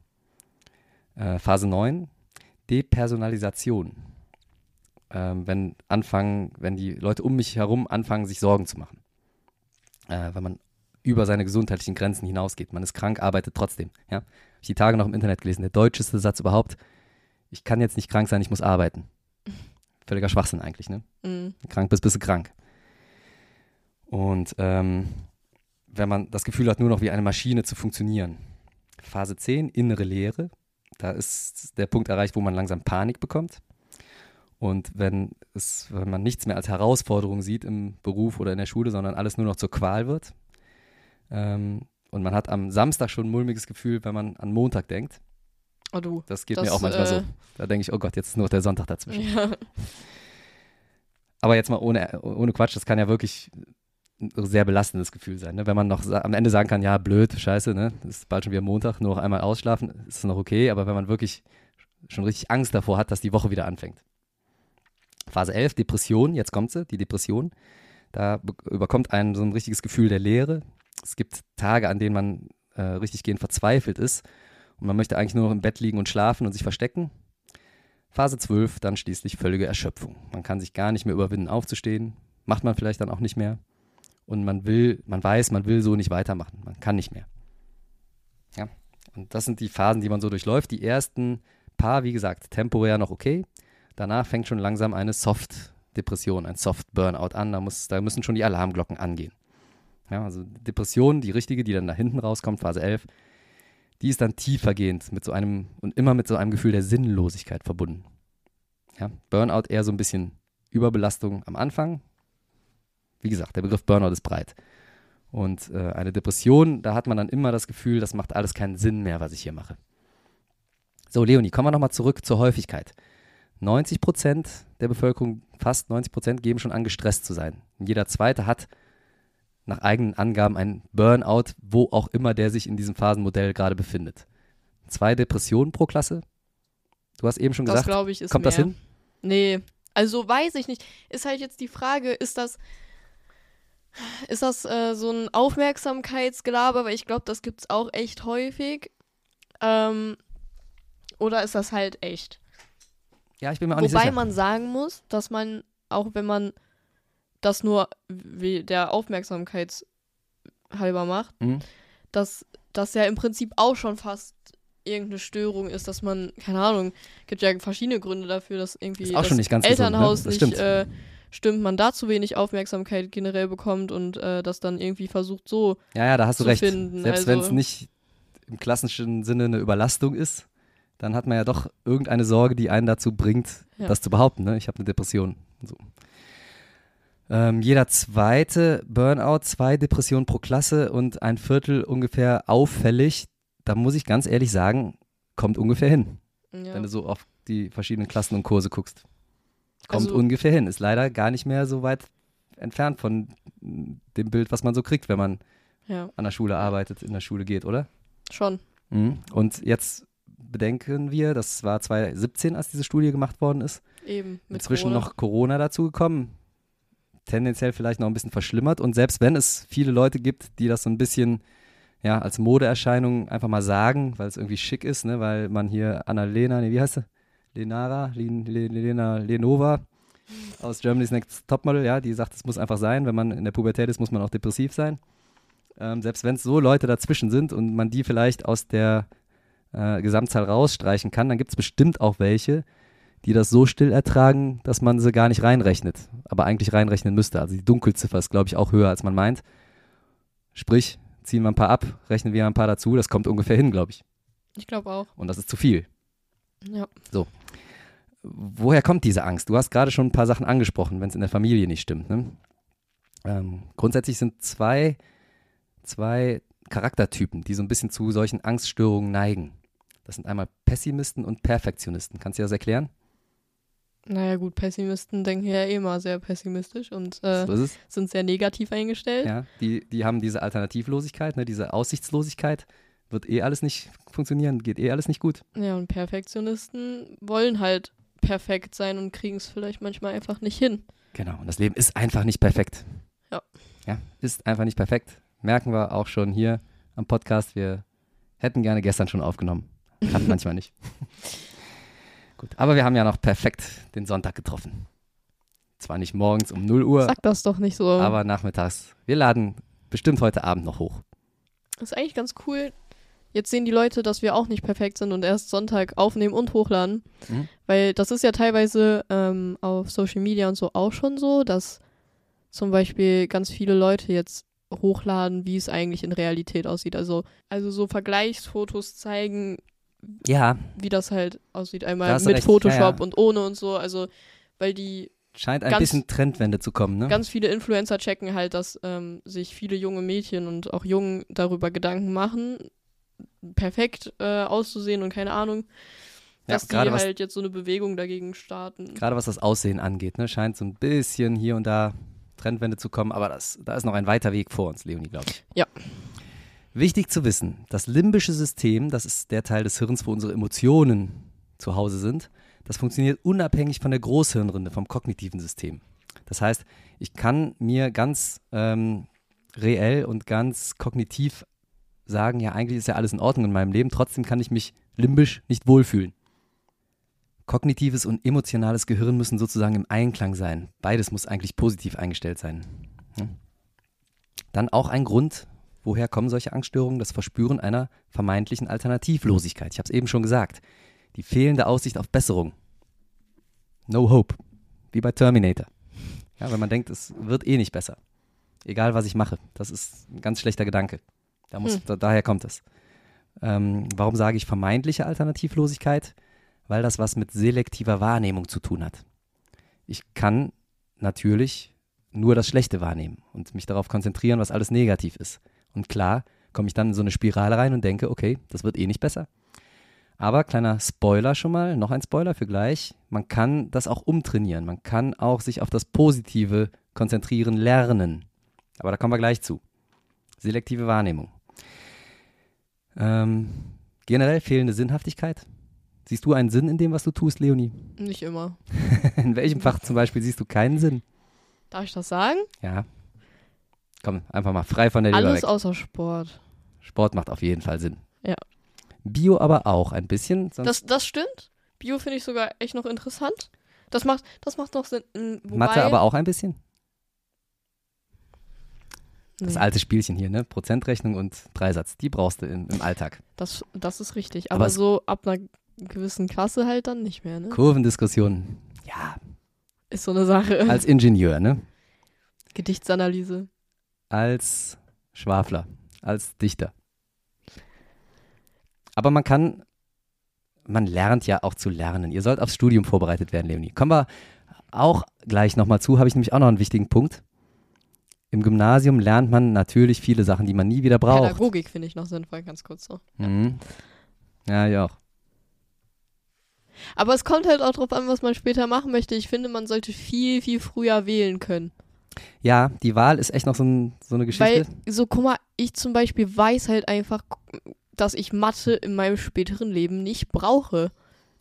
D: Äh, Phase 9, Depersonalisation. Ähm, wenn anfangen, wenn die Leute um mich herum anfangen, sich Sorgen zu machen. Äh, wenn man über seine gesundheitlichen Grenzen hinausgeht. Man ist krank, arbeitet trotzdem. Ja? Hab ich die Tage noch im Internet gelesen. Der deutscheste Satz überhaupt. Ich kann jetzt nicht krank sein, ich muss arbeiten. Völliger Schwachsinn eigentlich, ne?
E: Mhm.
D: krank bist, bist du krank. Und ähm, wenn man das Gefühl hat, nur noch wie eine Maschine zu funktionieren. Phase 10, innere Leere. Da ist der Punkt erreicht, wo man langsam Panik bekommt. Und wenn, es, wenn man nichts mehr als Herausforderung sieht im Beruf oder in der Schule, sondern alles nur noch zur Qual wird. Ähm, und man hat am Samstag schon ein mulmiges Gefühl, wenn man an Montag denkt.
E: Oh du.
D: Das geht
E: Das,
D: mir auch manchmal
E: äh,
D: so. Da denke ich, oh Gott, jetzt ist nur noch der Sonntag dazwischen.
E: Ja.
D: Aber jetzt mal ohne, ohne Quatsch, das kann ja wirklich sehr belastendes Gefühl sein. Ne? Wenn man noch am Ende sagen kann, ja, blöd, scheiße, ne? ist bald schon wieder Montag, nur noch einmal ausschlafen, ist es noch okay. Aber wenn man wirklich schon richtig Angst davor hat, dass die Woche wieder anfängt. Phase 11, Depression, jetzt kommt sie, die Depression. Da be- überkommt einen so ein richtiges Gefühl der Leere. Es gibt Tage, an denen man äh, richtig gehend verzweifelt ist und man möchte eigentlich nur noch im Bett liegen und schlafen und sich verstecken. Phase 12, dann schließlich völlige Erschöpfung. Man kann sich gar nicht mehr überwinden, aufzustehen. Macht man vielleicht dann auch nicht mehr. Und man will, man weiß, man will so nicht weitermachen. Man kann nicht mehr. Ja. Und das sind die Phasen, die man so durchläuft. Die ersten paar, wie gesagt, temporär noch okay. Danach fängt schon langsam eine Soft-Depression, ein Soft-Burnout an. Da, muss, da müssen schon die Alarmglocken angehen. Ja, also Depression, die richtige, die dann da hinten rauskommt, Phase 11, die ist dann tiefergehend mit so einem und immer mit so einem Gefühl der Sinnlosigkeit verbunden. Ja, Burnout eher so ein bisschen Überbelastung am Anfang. Wie gesagt, der Begriff Burnout ist breit. Und äh, eine Depression, da hat man dann immer das Gefühl, das macht alles keinen Sinn mehr, was ich hier mache. So, Leonie, kommen wir nochmal zurück zur Häufigkeit. 90 Prozent der Bevölkerung, fast 90 Prozent, geben schon an, gestresst zu sein. Jeder Zweite hat nach eigenen Angaben einen Burnout, wo auch immer der sich in diesem Phasenmodell gerade befindet. Zwei Depressionen pro Klasse. Du hast eben schon
E: Das
D: gesagt,
E: ich
D: kommt
E: mehr.
D: das hin?
E: Nee, also weiß ich nicht. Ist halt jetzt die Frage, ist das ist das äh, so ein Aufmerksamkeitsgelaber, weil ich glaube, das gibt's auch echt häufig. Ähm, oder ist das halt echt?
D: Ja, ich bin mir auch nicht
E: Wobei
D: sicher.
E: man sagen muss, dass man, auch wenn man das nur wie der Aufmerksamkeits halber macht,
D: Mhm.
E: dass das ja im Prinzip auch schon fast irgendeine Störung ist, dass man, keine Ahnung, gibt ja verschiedene Gründe dafür, dass irgendwie
D: Ist auch
E: das
D: schon nicht ganz gesund, ne?
E: Elternhaus nicht äh, stimmt, man da zu wenig Aufmerksamkeit generell bekommt und äh, das dann irgendwie versucht so.
D: Ja, ja, da hast du
E: zu
D: recht.
E: finden,
D: Selbst
E: also-
D: wenn es nicht im klassischen Sinne eine Überlastung ist, dann hat man ja doch irgendeine Sorge, die einen dazu bringt,
E: Ja.
D: das zu behaupten. Ne? Ich habe eine Depression. So. Ähm, jeder zweite Burnout, zwei Depressionen pro Klasse und ein Viertel ungefähr auffällig. Da muss ich ganz ehrlich sagen, kommt ungefähr hin,
E: Ja.
D: wenn du so auf die verschiedenen Klassen und Kurse guckst. Kommt
E: Also-
D: ungefähr hin. Ist leider gar nicht mehr so weit entfernt von dem Bild, was man so kriegt, wenn man
E: ja,
D: an der Schule arbeitet, in der Schule geht, oder?
E: schon.
D: Mhm. Und jetzt bedenken wir, das war 2017, als diese Studie gemacht worden ist.
E: Eben. Mit
D: Inzwischen
E: Corona.
D: noch Corona dazugekommen. Tendenziell vielleicht noch ein bisschen verschlimmert. Und selbst wenn es viele Leute gibt, die das so ein bisschen ja, als Modeerscheinung einfach mal sagen, weil es irgendwie schick ist, ne? weil man hier Annalena, nee, wie heißt sie? Lenara, Len, Len, Lena Lenova aus Germany's Next Topmodel, ja, die sagt, es muss einfach sein, wenn man in der Pubertät ist, muss man auch depressiv sein. Ähm, selbst wenn es so Leute dazwischen sind und man die vielleicht aus der äh, Gesamtzahl rausstreichen kann, dann gibt es bestimmt auch welche, die das so still ertragen, dass man sie gar nicht reinrechnet, aber eigentlich reinrechnen müsste. Also die Dunkelziffer ist, glaube ich, auch höher, als man meint. Sprich, ziehen wir ein paar ab, rechnen wir ein paar dazu, das kommt ungefähr hin, glaube ich.
E: Ich glaube auch.
D: Und das ist zu viel.
E: Ja.
D: Woher kommt diese Angst? Du hast gerade schon ein paar Sachen angesprochen, wenn es in der Familie nicht stimmt. Ne? Ähm, grundsätzlich sind zwei, zwei Charaktertypen, die so ein bisschen zu solchen Angststörungen neigen. Das sind einmal Pessimisten und Perfektionisten. Kannst du dir das erklären?
E: Naja, gut, Pessimisten denken ja eh immer sehr pessimistisch und äh,
D: so
E: sind sehr negativ eingestellt.
D: Ja, die, die haben diese Alternativlosigkeit, ne, diese Aussichtslosigkeit. Wird eh alles nicht funktionieren, geht eh alles nicht gut.
E: Ja, und Perfektionisten wollen halt perfekt sein und kriegen es vielleicht manchmal einfach nicht hin.
D: Genau, und das Leben ist einfach nicht perfekt.
E: Ja.
D: Ja, ist einfach nicht perfekt. Merken wir auch schon hier am Podcast. Wir hätten gerne gestern schon aufgenommen. Klappt manchmal nicht. Gut, aber wir haben ja noch perfekt den Sonntag getroffen. Zwar nicht morgens um 0 Uhr,
E: Sag das doch nicht so.
D: aber nachmittags. Wir laden bestimmt heute Abend noch hoch.
E: Das ist eigentlich ganz cool. Jetzt sehen die Leute, dass wir auch nicht perfekt sind und erst Sonntag aufnehmen und hochladen.
D: Mhm.
E: Weil das ist ja teilweise ähm, auf Social Media und so auch schon so, dass zum Beispiel ganz viele Leute jetzt hochladen, wie es eigentlich in Realität aussieht. Also, also so Vergleichsfotos zeigen,
D: Ja,
E: wie das halt aussieht. Einmal mit
D: recht.
E: Photoshop
D: Ja, ja.
E: und ohne und so. Also, weil die
D: scheint ein
E: Ganz-
D: bisschen Trendwende zu kommen, ne?
E: ganz viele Influencer checken halt, dass ähm, sich viele junge Mädchen und auch Jungen darüber Gedanken machen, perfekt äh, auszusehen und keine Ahnung,
D: Ja,
E: dass die
D: gerade was-
E: halt jetzt so eine Bewegung dagegen starten.
D: Gerade was das Aussehen angeht, ne? Scheint so ein bisschen hier und da Trendwende zu kommen, aber das, da ist noch ein weiter Weg vor uns, Leonie, glaube ich.
E: Ja.
D: Wichtig zu wissen, das limbische System, das ist der Teil des Hirns, wo unsere Emotionen zu Hause sind, das funktioniert unabhängig von der Großhirnrinde, vom kognitiven System. Das heißt, ich kann mir ganz ähm, reell und ganz kognitiv sagen, ja, eigentlich ist ja alles in Ordnung in meinem Leben, trotzdem kann ich mich limbisch nicht wohlfühlen. Kognitives und emotionales Gehirn müssen sozusagen im Einklang sein. Beides muss eigentlich positiv eingestellt sein. Dann auch ein Grund, woher kommen solche Angststörungen? Das Verspüren einer vermeintlichen Alternativlosigkeit. Ich habe es eben schon gesagt. Die fehlende Aussicht auf Besserung. No hope. Wie bei Terminator. Ja, wenn man denkt, es wird eh nicht besser. Egal, was ich mache. Das ist ein ganz schlechter Gedanke. Da muss,
E: Hm.
D: da, daher kommt es. Ähm, warum sage ich vermeintliche Alternativlosigkeit? Weil das was mit selektiver Wahrnehmung zu tun hat. Ich kann natürlich nur das Schlechte wahrnehmen und mich darauf konzentrieren, was alles negativ ist. Und klar, komme ich dann in so eine Spirale rein und denke, okay, das wird eh nicht besser. Aber kleiner Spoiler schon mal, noch ein Spoiler für gleich. Man kann das auch umtrainieren. Man kann auch sich auf das Positive konzentrieren lernen. Aber da kommen wir gleich zu. Selektive Wahrnehmung. Ähm, generell fehlende Sinnhaftigkeit. Siehst du einen Sinn in dem, was du tust, Leonie?
E: Nicht immer.
D: In welchem Fach zum Beispiel siehst du keinen Sinn?
E: Darf ich das sagen?
D: Ja. Komm, einfach mal frei von der Leber
E: Alles
D: weg.
E: außer Sport.
D: Sport macht auf jeden Fall Sinn.
E: Ja.
D: Bio aber auch ein bisschen.
E: Das, das stimmt. Bio finde ich sogar echt noch interessant. Das macht, das macht noch Sinn. m, Wobei,
D: Mathe aber auch ein bisschen. Das
E: Nee,
D: alte Spielchen hier, ne? Prozentrechnung und Dreisatz. Die brauchst du im, im Alltag.
E: das, das ist richtig.
D: Aber
E: Aber, so ab einer gewissen Klasse halt dann nicht mehr, ne?
D: Kurvendiskussion. Ja,
E: Ist so eine Sache.
D: als Ingenieur, ne?
E: Gedichtsanalyse.
D: Als Schwafler, als Dichter. Aber man kann, man lernt ja auch zu lernen. Ihr sollt aufs Studium vorbereitet werden, Leonie. Kommen wir auch gleich nochmal zu, habe ich nämlich auch noch einen wichtigen Punkt. Im Gymnasium lernt man natürlich viele Sachen, die man nie wieder braucht.
E: Pädagogik finde ich noch sinnvoll, ganz kurz so.
D: Mhm. Ja, ja auch.
E: Aber es kommt halt auch drauf an, was man später machen möchte. Ich finde, man sollte viel, viel früher wählen können.
D: Ja, die Wahl ist echt noch so, ein, so eine Geschichte.
E: Weil, so, guck mal, ich zum Beispiel weiß halt einfach, dass ich Mathe in meinem späteren Leben nicht brauche.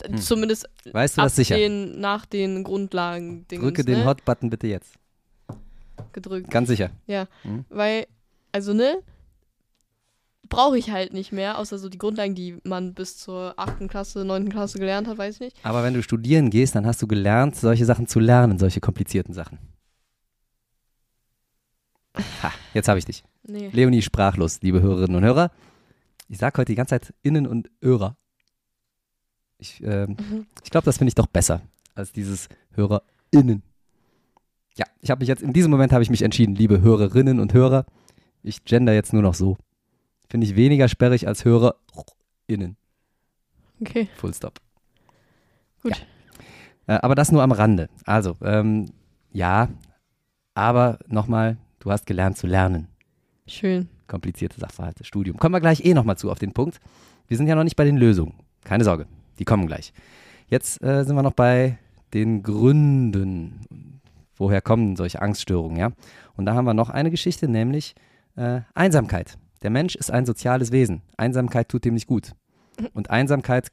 D: Hm.
E: Zumindest
D: weißt du das sicher?
E: Den, nach den Grundlagen.
D: Drücke den
E: ne?
D: Hot-Button bitte jetzt.
E: Gedrückt.
D: Ganz sicher.
E: Weil, also, ne? Brauche ich halt nicht mehr, außer so die Grundlagen, die man bis zur 8. Klasse, 9. Klasse gelernt hat, weiß ich nicht.
D: Aber wenn du studieren gehst, dann hast du gelernt, solche Sachen zu lernen, solche komplizierten Sachen. Ha, jetzt habe ich dich.
E: Nee.
D: Leonie sprachlos, liebe Hörerinnen und Hörer. Ich sage heute die ganze Zeit Innen und Hörer. Ich, ähm, ich glaube, das finde ich doch besser als dieses HörerInnen. Ja, ich habe mich jetzt, in diesem Moment habe ich mich entschieden, liebe Hörerinnen und Hörer. Ich gender jetzt nur noch so. Finde ich weniger sperrig als HörerInnen.
E: Okay.
D: Full stop.
E: Gut.
D: Ja. Äh, aber das nur am Rande. Also, ähm, ja, aber nochmal, du hast gelernt zu lernen.
E: Schön.
D: Komplizierte Sachverhalte, Studium. Kommen wir gleich eh nochmal zu auf den Punkt. Wir sind ja noch nicht bei den Lösungen. Keine Sorge, die kommen gleich. Jetzt äh, sind wir noch bei den Gründen. Woher kommen solche Angststörungen, ja? Und da haben wir noch eine Geschichte, nämlich äh, Einsamkeit. Der Mensch ist ein soziales Wesen. Einsamkeit tut dem nicht gut. Und Einsamkeit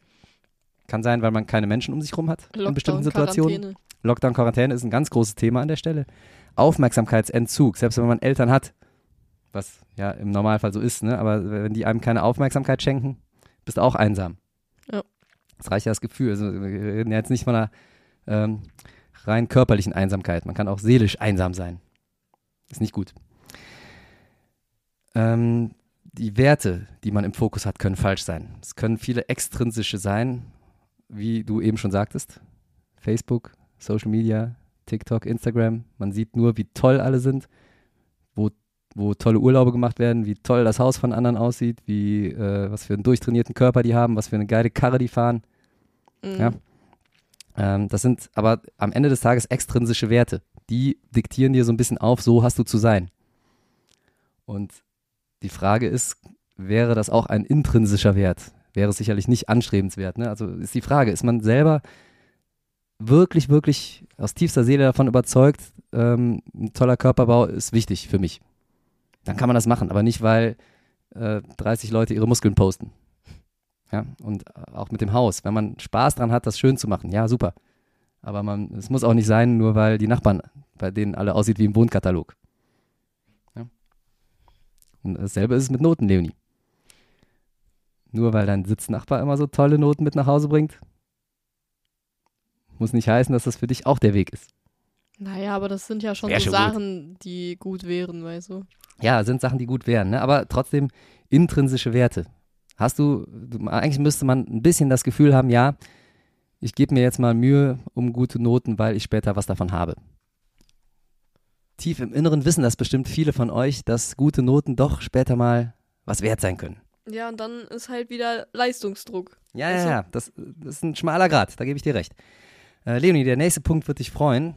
D: kann sein, weil man keine Menschen um sich herum hat in bestimmten Situationen.
E: Quarantäne.
D: Lockdown, Quarantäne ist ein ganz großes Thema an der Stelle. Aufmerksamkeitsentzug, selbst wenn man Eltern hat, was ja im Normalfall so ist, ne? aber wenn die einem keine Aufmerksamkeit schenken, bist du auch einsam.
E: Ja.
D: Das reicht ja das Gefühl. Also, wir reden ja jetzt nicht von einer ähm, rein körperlichen Einsamkeit. Man kann auch seelisch einsam sein. Ist nicht gut. Ähm, die Werte, die man im Fokus hat, können falsch sein. Es können viele extrinsische sein, wie du eben schon sagtest. Facebook, Social Media, TikTok, Instagram. Man sieht nur, wie toll alle sind, wo, wo tolle Urlaube gemacht werden, wie toll das Haus von anderen aussieht, wie äh, was für einen durchtrainierten Körper die haben, was für eine geile Karre die fahren.
E: Mhm.
D: Ja. Ähm, das sind aber am Ende des Tages extrinsische Werte. Die diktieren dir so ein bisschen auf, so hast du zu sein. Und die Frage ist, wäre das auch ein intrinsischer Wert? Wäre es sicherlich nicht anstrebenswert. Ne? Also ist die Frage, ist man selber wirklich, wirklich aus tiefster Seele davon überzeugt, ähm, ein toller Körperbau ist wichtig für mich. Dann kann man das machen, aber nicht, weil äh, 30 Leute ihre Muskeln posten. Ja, und auch mit dem Haus. Wenn man Spaß dran hat, das schön zu machen, ja, super. Aber man, es muss auch nicht sein, nur weil die Nachbarn, bei denen alle aussieht wie im Wohnkatalog. Ja. Und dasselbe ist es mit Noten, Leonie. Nur weil dein Sitznachbar immer so tolle Noten mit nach Hause bringt, muss nicht heißen, dass das für dich auch der Weg ist.
E: Naja, aber das sind ja schon
D: Wär
E: so
D: schon gut.
E: Sachen, die gut wären, weißt du.
D: Ja, sind Sachen, die gut wären, ne? aber trotzdem intrinsische Werte. Hast du, du, eigentlich müsste man ein bisschen das Gefühl haben, ja, ich gebe mir jetzt mal Mühe um gute Noten, weil ich später was davon habe. Tief im Inneren wissen das bestimmt viele von euch, dass gute Noten doch später mal was wert sein können.
E: Ja, und dann ist halt wieder Leistungsdruck.
D: Ja, ja,
E: du?
D: ja, das, das ist ein schmaler Grad, da gebe ich dir recht. Äh, Leonie, der nächste Punkt wird dich freuen,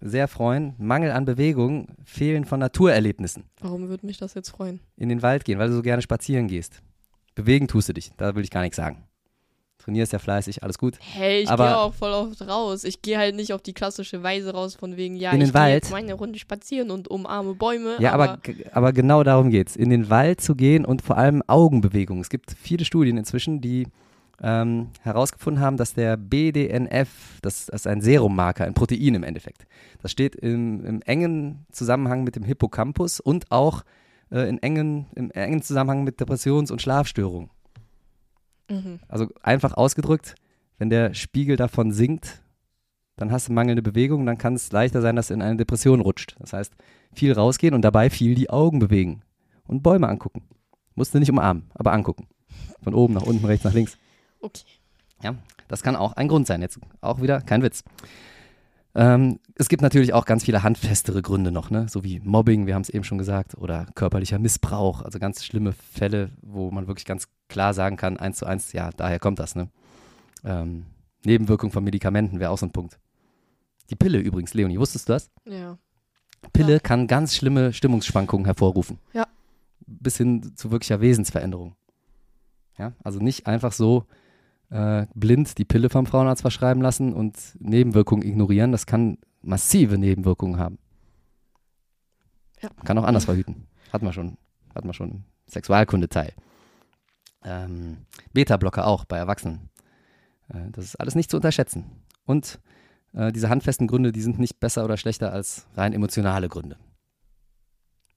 D: sehr freuen. Mangel an Bewegung, Fehlen von Naturerlebnissen.
E: Warum würde mich das jetzt freuen?
D: in den Wald gehen, weil du so gerne spazieren gehst. Bewegen tust du dich, da will ich gar nichts sagen. Trainierst ja fleißig, alles gut.
E: Hey, ich
D: Aber-
E: gehe auch voll oft raus. Ich gehe halt nicht auf die klassische Weise raus, von wegen, ja,
D: In den
E: ich gehe
D: Wald?
E: meine Runde spazieren und umarme Bäume.
D: Ja, aber, g- aber genau darum geht's. In den Wald zu gehen und vor allem Augenbewegung. Es gibt viele Studien inzwischen, die ähm, herausgefunden haben, dass der BDNF, das, das ist ein Serummarker, ein Protein im Endeffekt. Das steht im, im engen Zusammenhang mit dem Hippocampus und auch äh, in engen, im engen Zusammenhang mit Depressions- und Schlafstörungen.
E: Mhm.
D: Also einfach ausgedrückt, wenn der Spiegel davon sinkt, dann hast du mangelnde Bewegung, dann kann es leichter sein, dass du in eine Depression rutscht. Das heißt, viel rausgehen und dabei viel die Augen bewegen und Bäume angucken. Musst du nicht umarmen, aber angucken. Von oben nach unten, rechts nach links.
E: Okay.
D: Ja, das kann auch ein Grund sein. Jetzt auch wieder kein Witz. Ähm, es gibt natürlich auch ganz viele handfestere Gründe noch, ne? so wie Mobbing, wir haben es eben schon gesagt, oder körperlicher Missbrauch, also ganz schlimme Fälle, wo man wirklich ganz klar sagen kann, eins zu eins, ja, daher kommt das. Ne? Ähm, Nebenwirkung von Medikamenten wäre auch so ein Punkt. Die Pille übrigens, Leonie, wusstest du das?
E: Ja.
D: Pille kann ganz schlimme Stimmungsschwankungen hervorrufen.
E: Ja.
D: Bis hin zu wirklicher Wesensveränderung. Ja, also nicht einfach so äh, blind die Pille vom Frauenarzt verschreiben lassen und Nebenwirkungen ignorieren. Das kann massive Nebenwirkungen haben.
E: Ja.
D: Kann auch anders verhüten. Hatten wir schon, hatten wir schon im Sexualkundeteil. Ähm, Beta-Blocker auch bei Erwachsenen. Äh, das ist alles nicht zu unterschätzen. Und äh, diese handfesten Gründe, die sind nicht besser oder schlechter als rein emotionale Gründe.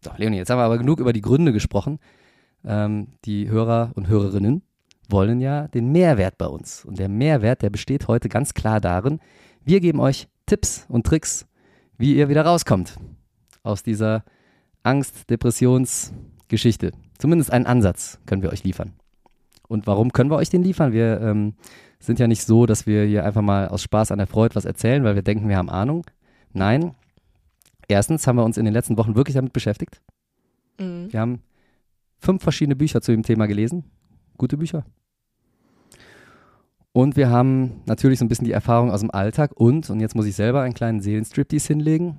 D: So, Leonie, jetzt haben wir aber genug über die Gründe gesprochen. Ähm, die Hörer und Hörerinnen wollen ja den Mehrwert bei uns. Und der Mehrwert, der besteht heute ganz klar darin, wir geben euch Tipps und Tricks, wie ihr wieder rauskommt aus dieser Angst-Depressions-Geschichte. Zumindest einen Ansatz können wir euch liefern. Und warum können wir euch den liefern? Wir ähm, sind ja nicht so, dass wir hier einfach mal aus Spaß an der Freude was erzählen, weil wir denken, wir haben Ahnung. Nein. Erstens haben wir uns in den letzten Wochen wirklich damit beschäftigt.
E: Mhm.
D: Wir haben fünf verschiedene Bücher zu dem Thema gelesen. Gute Bücher. Und wir haben natürlich so ein bisschen die Erfahrung aus dem Alltag und, und jetzt muss ich selber einen kleinen Seelenstriptease hinlegen,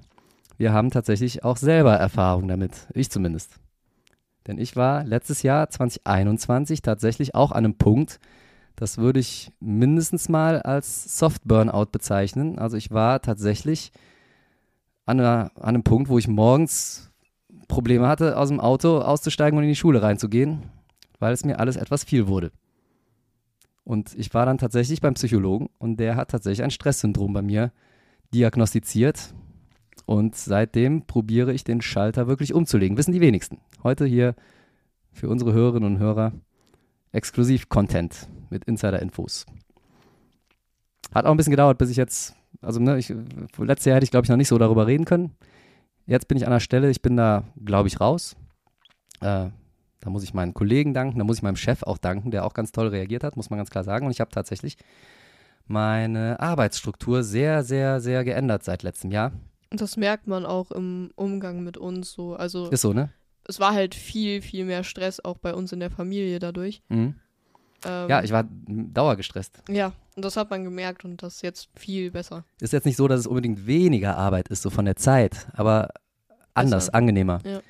D: wir haben tatsächlich auch selber Erfahrung damit. Ich zumindest. Denn ich war letztes Jahr 2021 tatsächlich auch an einem Punkt, das würde ich mindestens mal als Soft Burnout bezeichnen. Also ich war tatsächlich an, einer, an einem Punkt, wo ich morgens Probleme hatte, aus dem Auto auszusteigen und in die Schule reinzugehen, weil es mir alles etwas viel wurde. Und ich war dann tatsächlich beim Psychologen und der hat tatsächlich ein Stresssyndrom bei mir diagnostiziert. Und seitdem probiere ich den Schalter wirklich umzulegen. Wissen die wenigsten. Heute hier für unsere Hörerinnen und Hörer Exklusiv-Content mit Insider-Infos. Hat auch ein bisschen gedauert, bis ich jetzt, also ne, ich, letztes Jahr hätte ich glaube ich noch nicht so darüber reden können. Jetzt bin ich an der Stelle, ich bin da, glaube ich, raus. Äh, da muss ich meinen Kollegen danken, da muss ich meinem Chef auch danken, der auch ganz toll reagiert hat, muss man ganz klar sagen. Und ich habe tatsächlich meine Arbeitsstruktur sehr, sehr, sehr geändert seit letztem Jahr.
E: Und das merkt man auch im Umgang mit uns so. Also
D: Ist so, ne?
E: es war halt viel, viel mehr Stress auch bei uns in der Familie dadurch.
D: Mhm.
E: Ähm,
D: Ja, ich war dauergestresst.
E: Ja, und das hat man gemerkt und das ist jetzt viel besser.
D: Ist jetzt nicht so, dass es unbedingt weniger Arbeit ist, so von der Zeit, aber anders,
E: Besser.
D: angenehmer.
E: Ja.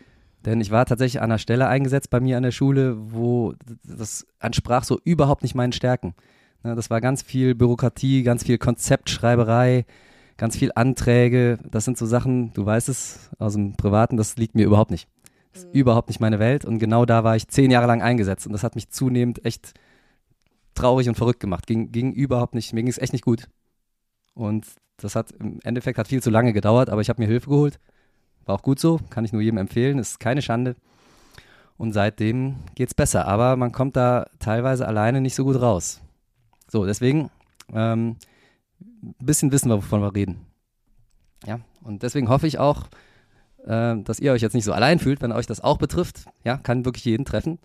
D: Denn ich war tatsächlich an einer Stelle eingesetzt bei mir an der Schule, wo das entsprach so überhaupt nicht meinen Stärken. Ne, das war ganz viel Bürokratie, ganz viel Konzeptschreiberei, ganz viel Anträge. Das sind so Sachen, du weißt es aus dem Privaten, das liegt mir überhaupt nicht. Das ist überhaupt nicht meine Welt. Und genau da war ich zehn Jahre lang eingesetzt. Und das hat mich zunehmend echt traurig und verrückt gemacht. Ging, ging überhaupt nicht, mir ging es echt nicht gut. Und das hat im Endeffekt hat viel zu lange gedauert, aber ich habe mir Hilfe geholt. War auch gut so, kann ich nur jedem empfehlen, ist keine Schande. Und seitdem geht es besser, aber man kommt da teilweise alleine nicht so gut raus. So, deswegen ähm, ein bisschen wissen wir, wovon wir reden. Ja, und deswegen hoffe ich auch, äh, dass ihr euch jetzt nicht so allein fühlt, wenn euch das auch betrifft. Ja, kann wirklich jeden treffen.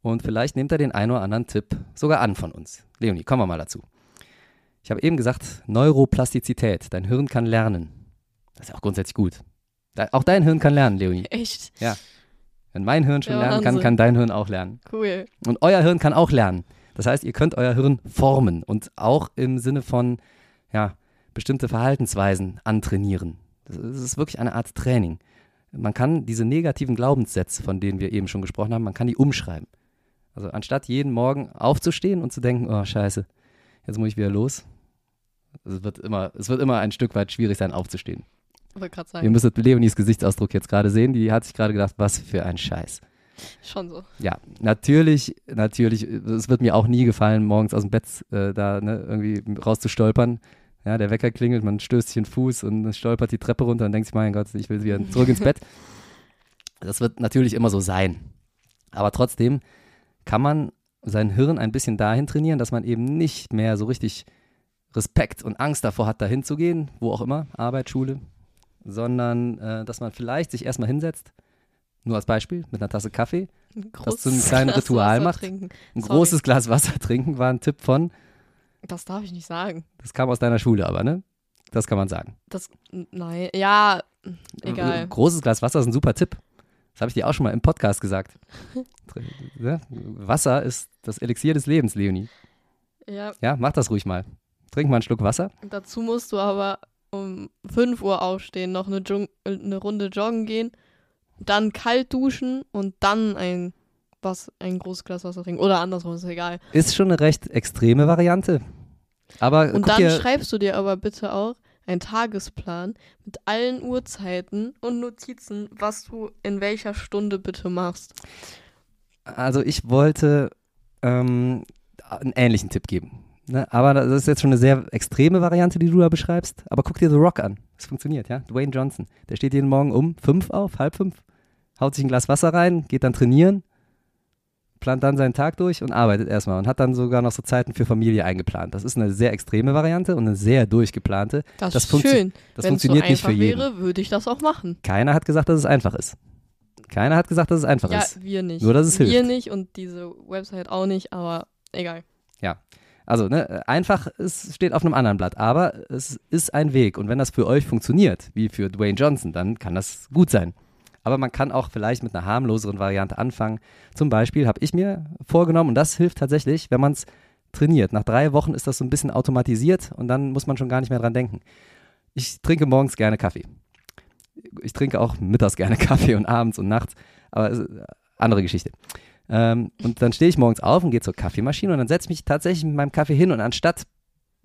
D: Und vielleicht nehmt ihr den einen oder anderen Tipp sogar an von uns. Leonie, kommen wir mal dazu. Ich habe eben gesagt, Neuroplastizität. Dein Hirn kann lernen. Das ist ja auch grundsätzlich gut. Auch dein Hirn kann lernen, Leonie.
E: Echt?
D: Wenn mein Hirn schon
E: Ja,
D: lernen kann, kann dein Hirn auch lernen.
E: Cool.
D: Und euer Hirn kann auch lernen. Das heißt, ihr könnt euer Hirn formen und auch im Sinne von ja, bestimmte Verhaltensweisen antrainieren. Das ist wirklich eine Art Training. Man kann diese negativen Glaubenssätze, von denen wir eben schon gesprochen haben, man kann die umschreiben. Also anstatt jeden Morgen aufzustehen und zu denken, oh scheiße, jetzt muss ich wieder los. Es wird immer, es wird immer ein Stück weit schwierig sein, aufzustehen.
E: Wollte gerade
D: Ihr
E: sagen.
D: müsstet Leonies Gesichtsausdruck jetzt gerade sehen. Die hat sich gerade gedacht, was für ein Scheiß.
E: Schon so.
D: Ja, natürlich, natürlich, es wird mir auch nie gefallen, morgens aus dem Bett äh, da ne, irgendwie rauszustolpern. Ja, der Wecker klingelt, man stößt sich den Fuß und stolpert die Treppe runter und denkt sich, mein Gott, ich will wieder zurück ins Bett. Das wird natürlich immer so sein. Aber trotzdem kann man sein Hirn ein bisschen dahin trainieren, dass man eben nicht mehr so richtig Respekt und Angst davor hat, dahin zu gehen, wo auch immer, Arbeit, Schule, sondern äh, dass man vielleicht sich erstmal hinsetzt, nur als Beispiel, mit einer Tasse Kaffee,
E: Ein
D: Dass du ein
E: großes
D: kleines
E: Glas
D: Ritual
E: Wasser
D: machst.
E: Trinken.
D: ein
E: Sorry.
D: großes Glas Wasser trinken, war ein Tipp von,
E: Das darf ich nicht sagen.
D: das kam aus deiner Schule aber, ne? Das kann man sagen.
E: Das, nein, ja, egal.
D: Ein großes Glas Wasser ist ein super Tipp. Das habe ich dir auch schon mal im Podcast gesagt. Ne? Wasser ist das Elixier des Lebens, Leonie.
E: Ja,
D: Ja, mach das ruhig mal. Trink mal einen Schluck Wasser.
E: dazu musst du aber um 5 Uhr aufstehen, noch eine, Jung äh, eine Runde joggen gehen, dann kalt duschen und dann ein, was, ein großes Glas Wasser trinken. Oder andersrum, ist egal.
D: Ist schon eine recht extreme Variante. Aber
E: Und dann schreibst du dir aber bitte auch einen Tagesplan mit allen Uhrzeiten und Notizen, was du in welcher Stunde bitte machst.
D: also ich wollte ähm, einen ähnlichen Tipp geben. Ne? Aber das ist jetzt schon eine sehr extreme Variante, die du da beschreibst. Aber guck dir The Rock an. Es funktioniert, ja. Dwayne Johnson. Der steht jeden Morgen um fünf auf, halb fünf, haut sich ein Glas Wasser rein, geht dann trainieren, plant dann seinen Tag durch und arbeitet erstmal und hat dann sogar noch so Zeiten für Familie eingeplant. Das ist eine sehr extreme Variante und eine sehr durchgeplante.
E: Das,
D: Das
E: ist schön.
D: Das
E: Wenn es so
D: funktioniert nicht für jeden.
E: wäre, würde ich das auch machen.
D: Keiner hat gesagt, dass es einfach ist. Keiner hat gesagt, dass es einfach
E: ja,
D: ist.
E: wir nicht.
D: Nur, dass es
E: wir
D: hilft.
E: nicht und diese Website auch nicht, aber egal.
D: Also, ne, einfach, es steht auf einem anderen Blatt, aber es ist ein Weg. Und wenn das für euch funktioniert, wie für Dwayne Johnson, dann kann das gut sein. Aber man kann auch vielleicht mit einer harmloseren Variante anfangen. Zum Beispiel habe ich mir vorgenommen, und das hilft tatsächlich, wenn man es trainiert. Nach drei Wochen ist das so ein bisschen automatisiert und dann muss man schon gar nicht mehr dran denken. Ich trinke morgens gerne Kaffee. Ich trinke auch mittags gerne Kaffee und abends und nachts, aber andere Geschichte. Ähm, und dann stehe ich morgens auf und gehe zur Kaffeemaschine und dann setze ich mich tatsächlich mit meinem Kaffee hin und anstatt,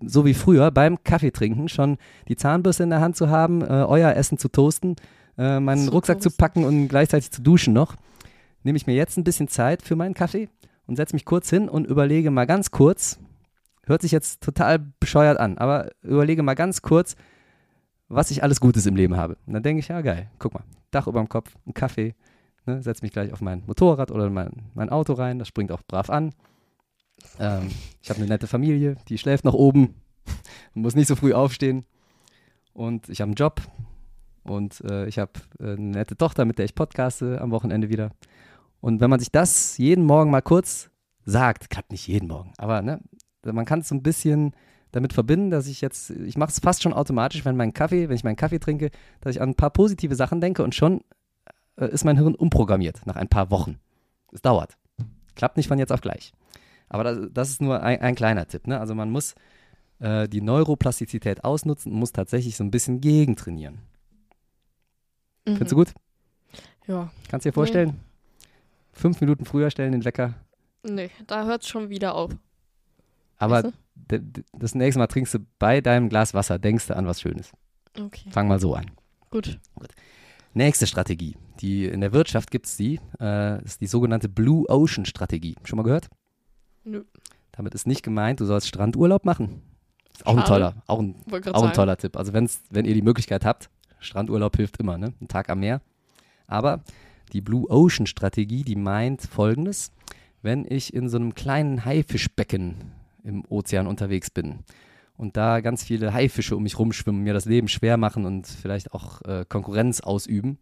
D: so wie früher, beim Kaffeetrinken schon die Zahnbürste in der Hand zu haben, äh, euer Essen zu toasten, äh, meinen
E: Zu
D: Rucksack zu
E: toasten.
D: packen und gleichzeitig zu duschen noch, nehme ich mir jetzt ein bisschen Zeit für meinen Kaffee und setze mich kurz hin und überlege mal ganz kurz, hört sich jetzt total bescheuert an, aber überlege mal ganz kurz, was ich alles Gutes im Leben habe. Und dann denke ich, ja geil, guck mal, Dach über dem Kopf, ein Kaffee, ne, setze mich gleich auf mein Motorrad oder mein, mein Auto rein, das springt auch brav an. Ähm, ich habe eine nette Familie, die schläft noch oben muss nicht so früh aufstehen. Und ich habe einen Job und äh, ich habe äh, eine nette Tochter, mit der ich podcaste am Wochenende wieder. Und wenn man sich das jeden Morgen mal kurz sagt, klappt nicht jeden Morgen, aber ne, man kann es so ein bisschen damit verbinden, dass ich jetzt, ich mache es fast schon automatisch, wenn mein Kaffee, wenn ich meinen Kaffee trinke, dass ich an ein paar positive Sachen denke und schon äh, ist mein Hirn umprogrammiert nach ein paar Wochen. Es dauert. Klappt nicht von jetzt auf gleich. Aber das, das ist nur ein, ein kleiner Tipp. Ne? Also man muss äh, die Neuroplastizität ausnutzen und muss tatsächlich so ein bisschen gegentrainieren.
E: Mhm.
D: Findest du gut?
E: Ja.
D: Kannst du dir vorstellen? Fünf Minuten früher stellen den Wecker.
E: Nee, da hört es schon wieder auf.
D: Aber
E: Weißt
D: d- d- das nächste Mal trinkst du bei deinem Glas Wasser, denkst du an was Schönes.
E: Okay,
D: Fang mal so an.
E: gut.
D: Nächste Strategie. Die, in der Wirtschaft gibt es die. Äh, ist die sogenannte Blue Ocean Strategie. Schon mal gehört?
E: Nö.
D: Damit ist nicht gemeint, du sollst Strandurlaub machen. Ist auch ein toller, auch ein, auch ein toller Tipp. Also wenn's, wenn ihr die Möglichkeit habt, Strandurlaub hilft immer, ne? Ein Tag am Meer. Aber die Blue Ocean Strategie, die meint folgendes: Wenn ich in so einem kleinen Haifischbecken im Ozean unterwegs bin und da ganz viele Haifische um mich rumschwimmen, mir das Leben schwer machen und vielleicht auch äh, Konkurrenz ausüben,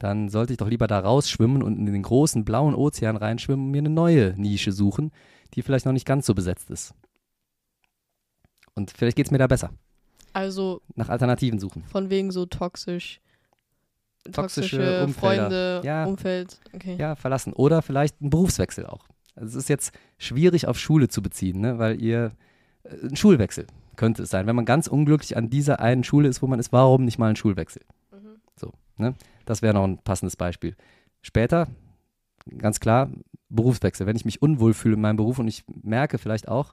D: dann sollte ich doch lieber da rausschwimmen und in den großen blauen Ozean reinschwimmen und mir eine neue Nische suchen, die vielleicht noch nicht ganz so besetzt ist. Und vielleicht geht es mir da besser.
E: Also
D: Nach Alternativen suchen.
E: von wegen so toxisch.
D: Toxische
E: Toxische
D: Umfelder.
E: Freunde,
D: Ja.
E: Umfeld. Okay.
D: Ja, verlassen. Oder vielleicht ein Berufswechsel auch. Also es ist jetzt schwierig auf Schule zu beziehen, ne? weil ihr ein Schulwechsel könnte es sein. Wenn man ganz unglücklich an dieser einen Schule ist, wo man ist, warum nicht mal ein Schulwechsel?
E: Mhm.
D: So, ne? Das wäre noch ein passendes Beispiel. Später, ganz klar, Berufswechsel. Wenn ich mich unwohl fühle in meinem Beruf und ich merke vielleicht auch,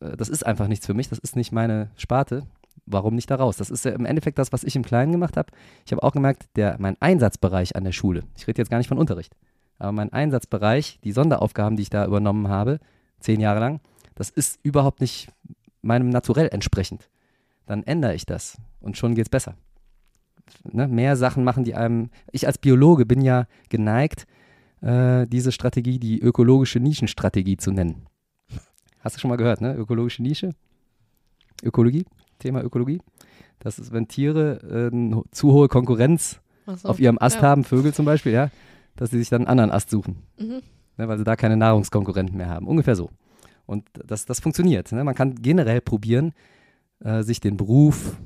D: äh, das ist einfach nichts für mich, das ist nicht meine Sparte, warum nicht da raus? Das ist ja im Endeffekt das, was ich im Kleinen gemacht habe. Ich habe auch gemerkt, der, mein Einsatzbereich an der Schule, ich rede jetzt gar nicht von Unterricht, aber mein Einsatzbereich, die Sonderaufgaben, die ich da übernommen habe, zehn Jahre lang, das ist überhaupt nicht meinem Naturell entsprechend. Dann ändere ich das und schon geht's besser. Ne? Mehr Sachen machen, die einem. Ich als Biologe bin ja geneigt, äh, diese Strategie die ökologische Nischenstrategie zu nennen. Hast du schon mal gehört, ne? Ökologische Nische? Ökologie? Thema Ökologie? Das ist, wenn Tiere äh, eine zu hohe Konkurrenz
E: so.
D: auf ihrem Ast
E: Ja.
D: haben, Vögel zum Beispiel, ja, dass sie sich dann einen anderen Ast suchen,
E: Mhm.
D: ne, weil sie da keine Nahrungskonkurrenten mehr haben. Ungefähr so. Und das, das funktioniert. Ne? Man kann generell probieren, äh, sich den Beruf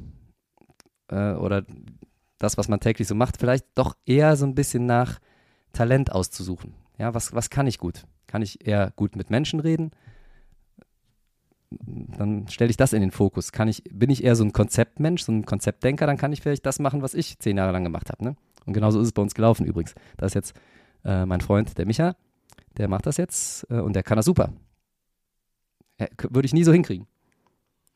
D: äh, oder das, was man täglich so macht, vielleicht doch eher so ein bisschen nach Talent auszusuchen. Ja, was, was kann ich gut? Kann ich eher gut mit Menschen reden? Dann stelle ich das in den Fokus. Kann ich, bin ich eher so ein Konzeptmensch, so ein Konzeptdenker, dann kann ich vielleicht das machen, was ich zehn Jahre lang gemacht habe. Ne? Und genauso ist es bei uns gelaufen übrigens. Da ist jetzt äh, mein Freund, der Micha, der macht das jetzt äh, und der kann das super. K- Würde ich nie so hinkriegen.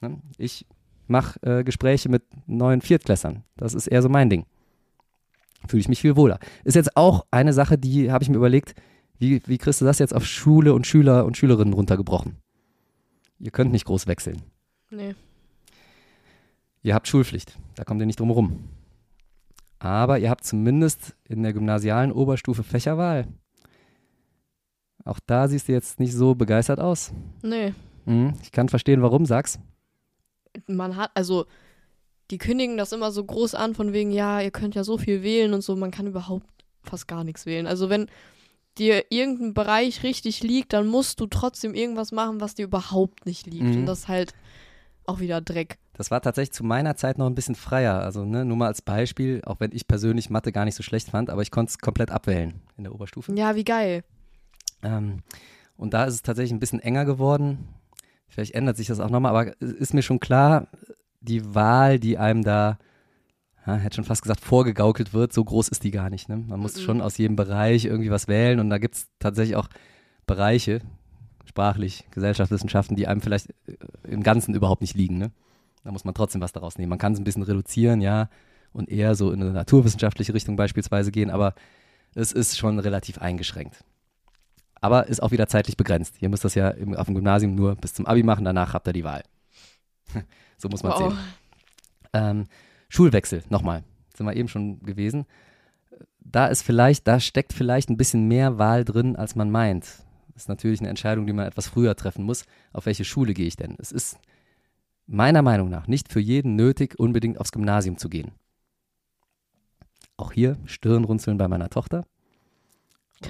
D: Ne? Ich mache äh, Gespräche mit neuen Viertklässern. Das ist eher so mein Ding. Fühle ich mich viel wohler. Ist jetzt auch eine Sache, die habe ich mir überlegt, wie, wie kriegst du das jetzt auf Schule und Schüler und Schülerinnen runtergebrochen? Ihr könnt nicht groß wechseln.
E: Nee.
D: Ihr habt Schulpflicht, da kommt ihr nicht drum rum. Aber ihr habt zumindest in der gymnasialen Oberstufe Fächerwahl. Auch da siehst du jetzt nicht so begeistert aus.
E: Nee.
D: Mhm, ich kann verstehen, warum, sag's.
E: Man hat, also, die kündigen das immer so groß an, von wegen, ja, ihr könnt ja so viel wählen und so, man kann überhaupt fast gar nichts wählen. Also, wenn dir irgendein Bereich richtig liegt, dann musst du trotzdem irgendwas machen, was dir überhaupt nicht liegt.
D: Mhm.
E: Und das ist halt auch wieder Dreck.
D: Das war tatsächlich zu meiner Zeit noch ein bisschen freier. Also ne, nur mal als Beispiel, auch wenn ich persönlich Mathe gar nicht so schlecht fand, aber ich konnte es komplett abwählen in der Oberstufe.
E: Ja, wie geil.
D: Ähm, und da ist es tatsächlich ein bisschen enger geworden. Vielleicht ändert sich das auch nochmal, aber es ist mir schon klar, die Wahl, die einem da, ja, hätte schon fast gesagt, vorgegaukelt wird, so groß ist die gar nicht. Ne? Man muss
E: Mhm.
D: schon aus jedem Bereich irgendwie was wählen und da gibt es tatsächlich auch Bereiche, sprachlich, Gesellschaftswissenschaften, die einem vielleicht äh, im Ganzen überhaupt nicht liegen. Ne? Da muss man trotzdem was daraus nehmen. Man kann es ein bisschen reduzieren, ja, und eher so in eine naturwissenschaftliche Richtung beispielsweise gehen, aber es ist schon relativ eingeschränkt. Aber ist auch wieder zeitlich begrenzt. Ihr müsst das ja im, auf dem Gymnasium nur bis zum Abi machen, danach habt ihr die Wahl. so muss man
E: Wow.
D: sehen. Ähm, Schulwechsel, nochmal. Sind wir eben schon gewesen. Da ist vielleicht, da steckt vielleicht ein bisschen mehr Wahl drin, als man meint. Das ist natürlich eine Entscheidung, die man etwas früher treffen muss. Auf welche Schule gehe ich denn? Es ist meiner Meinung nach nicht für jeden nötig, unbedingt aufs Gymnasium zu gehen. Auch hier Stirnrunzeln bei meiner Tochter.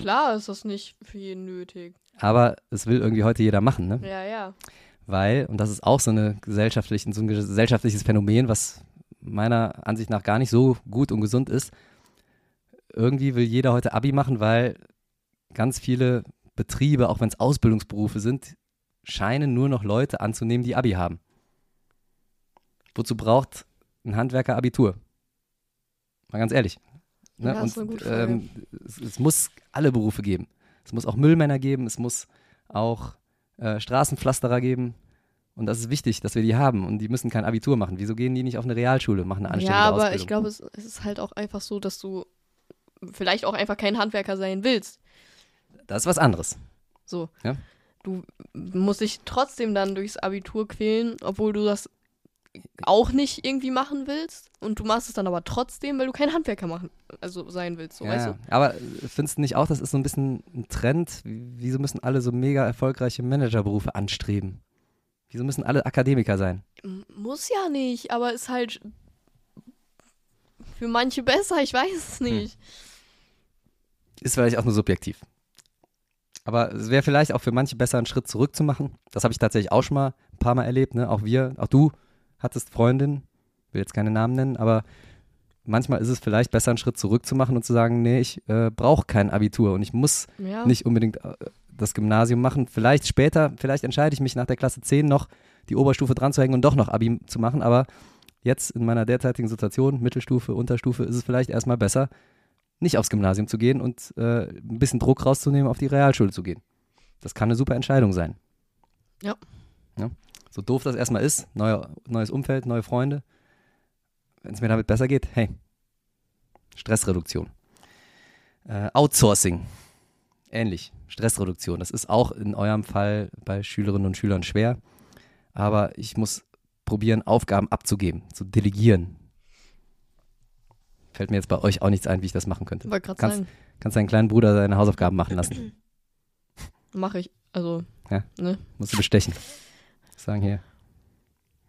E: Klar ist das nicht für jeden nötig.
D: Aber es will irgendwie heute jeder machen, ne?
E: Ja, ja.
D: Weil, und das ist auch so, eine gesellschaftlichen, so ein gesellschaftliches Phänomen, was meiner Ansicht nach gar nicht so gut und gesund ist. Irgendwie will jeder heute Abi machen, weil ganz viele Betriebe, auch wenn es Ausbildungsberufe sind, scheinen nur noch Leute anzunehmen, die Abi haben. Wozu braucht ein Handwerker Abitur? Mal ganz ehrlich. Ne? Und
E: Frage.
D: ähm, es, es muss alle Berufe geben. Es muss auch Müllmänner geben, es muss auch äh, Straßenpflasterer geben. Und das ist wichtig, dass wir die haben. Und die müssen kein Abitur machen. Wieso gehen die nicht auf eine Realschule, machen eine anständige
E: Ja, aber
D: Ausbildung?
E: ich glaube, es, es ist halt auch einfach so, dass du vielleicht auch einfach kein Handwerker sein willst.
D: das ist was anderes.
E: So.
D: Ja.
E: Du musst dich trotzdem dann durchs Abitur quälen, obwohl du das auch nicht irgendwie machen willst. Und du machst es dann aber trotzdem, weil du kein Handwerker machen, also sein willst, so
D: ja,
E: weißt du?
D: Aber findest du nicht auch, das ist so ein bisschen ein Trend? Wie- Wieso müssen alle so mega erfolgreiche Managerberufe anstreben? Wieso müssen alle Akademiker sein?
E: Muss ja nicht, aber ist halt für manche besser, ich weiß es
D: Hm.
E: nicht.
D: Ist vielleicht auch nur subjektiv. Aber es wäre vielleicht auch für manche besser, einen Schritt zurück zu machen. Das habe ich tatsächlich auch schon mal ein paar Mal erlebt. Ne? Auch wir, auch du hattest Freundin, will jetzt keine Namen nennen, aber manchmal ist es vielleicht besser, einen Schritt zurück zu machen und zu sagen, nee, ich äh, brauche kein Abitur und ich muss
E: Ja.
D: nicht unbedingt äh, das Gymnasium machen. Vielleicht später, vielleicht entscheide ich mich nach der Klasse 10 noch, die Oberstufe dran zu hängen und doch noch Abi zu machen. Aber jetzt in meiner derzeitigen Situation, Mittelstufe, Unterstufe, ist es vielleicht erstmal besser, nicht aufs Gymnasium zu gehen und äh, ein bisschen Druck rauszunehmen, auf die Realschule zu gehen. Das kann eine super Entscheidung sein.
E: Ja.
D: ja? So doof das erstmal ist, neuer, neues Umfeld, neue Freunde. Wenn es mir damit besser geht, hey, Stressreduktion. Äh, Outsourcing. Ähnlich. Stressreduktion. Das ist auch in eurem Fall bei Schülerinnen und Schülern schwer. Aber ich muss probieren, Aufgaben abzugeben, zu delegieren. Fällt mir jetzt bei euch auch nichts ein, wie ich das machen könnte. Kannst-
E: sagen,
D: Kannst deinen kleinen Bruder seine Hausaufgaben machen lassen.
E: mache ich. Also,
D: Musst du bestechen. Sagen hier,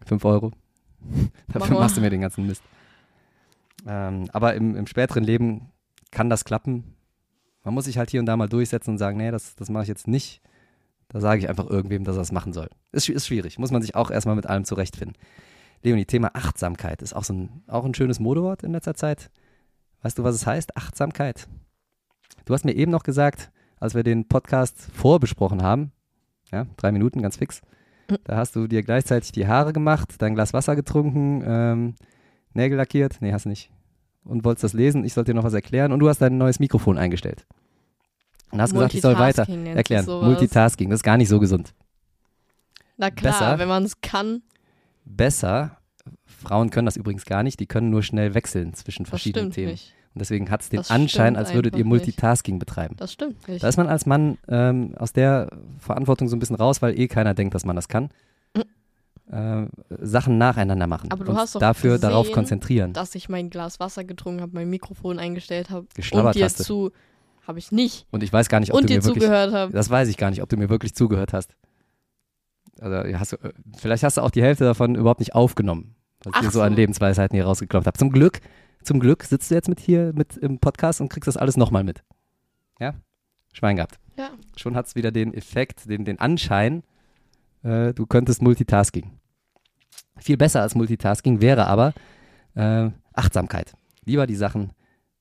D: 5 Euro. Dafür machst du mir den ganzen Mist. Ähm, aber im, im späteren Leben kann das klappen. Man muss sich halt hier und da mal durchsetzen und sagen, nee, das, das mache ich jetzt nicht. Da sage ich einfach irgendwem, dass er es machen soll. Ist, ist schwierig. Muss man sich auch erstmal mit allem zurechtfinden. Leonie, Thema Achtsamkeit ist auch so ein, auch ein schönes Modewort in letzter Zeit. Weißt du, was es heißt? Achtsamkeit. Du hast mir eben noch gesagt, als wir den Podcast vorbesprochen haben, ja, drei Minuten, ganz fix, da hast du dir gleichzeitig die Haare gemacht, dein Glas Wasser getrunken, ähm, Nägel lackiert, nee, hast du nicht. Und wolltest das lesen, ich sollte dir noch was erklären und du hast dein neues Mikrofon eingestellt. Und hast gesagt, ich soll weiter erklären. Multitasking, das ist gar nicht so gesund.
E: Na klar,
D: besser.
E: wenn man es kann,
D: Besser, Frauen können das übrigens gar nicht, die können nur schnell wechseln zwischen verschiedenen Themen.
E: nicht.
D: Und deswegen hat es den
E: Das
D: Anschein, als würdet ihr
E: einfach nicht.
D: Multitasking betreiben.
E: Das stimmt nicht.
D: Da ist man als Mann ähm, aus der Verantwortung so ein bisschen raus, weil eh keiner denkt, dass man das kann. Äh, Sachen nacheinander machen.
E: Aber du
D: und
E: hast doch
D: dafür darauf
E: gesehen,
D: konzentrieren.
E: dass ich mein Glas Wasser getrunken habe, mein Mikrofon eingestellt habe und dir
D: hast
E: zu, habe ich nicht.
D: Und ich weiß gar nicht, ob
E: und
D: du
E: dir
D: mir wirklich.
E: zugehört habe.
D: Das weiß ich gar nicht, ob du mir wirklich zugehört hast. Also hast du, äh, vielleicht hast du auch die Hälfte davon überhaupt nicht aufgenommen, was ich
E: Ach
D: dir so an
E: so.
D: Lebensweisheiten hier rausgeklopft habe. Zum Glück, zum Glück sitzt du jetzt mit hier mit im Podcast und kriegst das alles nochmal mit. Ja? Schwein gehabt.
E: Ja.
D: Schon hat es wieder den Effekt, den, den Anschein, äh, du könntest Multitasking. Viel besser als Multitasking wäre aber äh, Achtsamkeit. Lieber die Sachen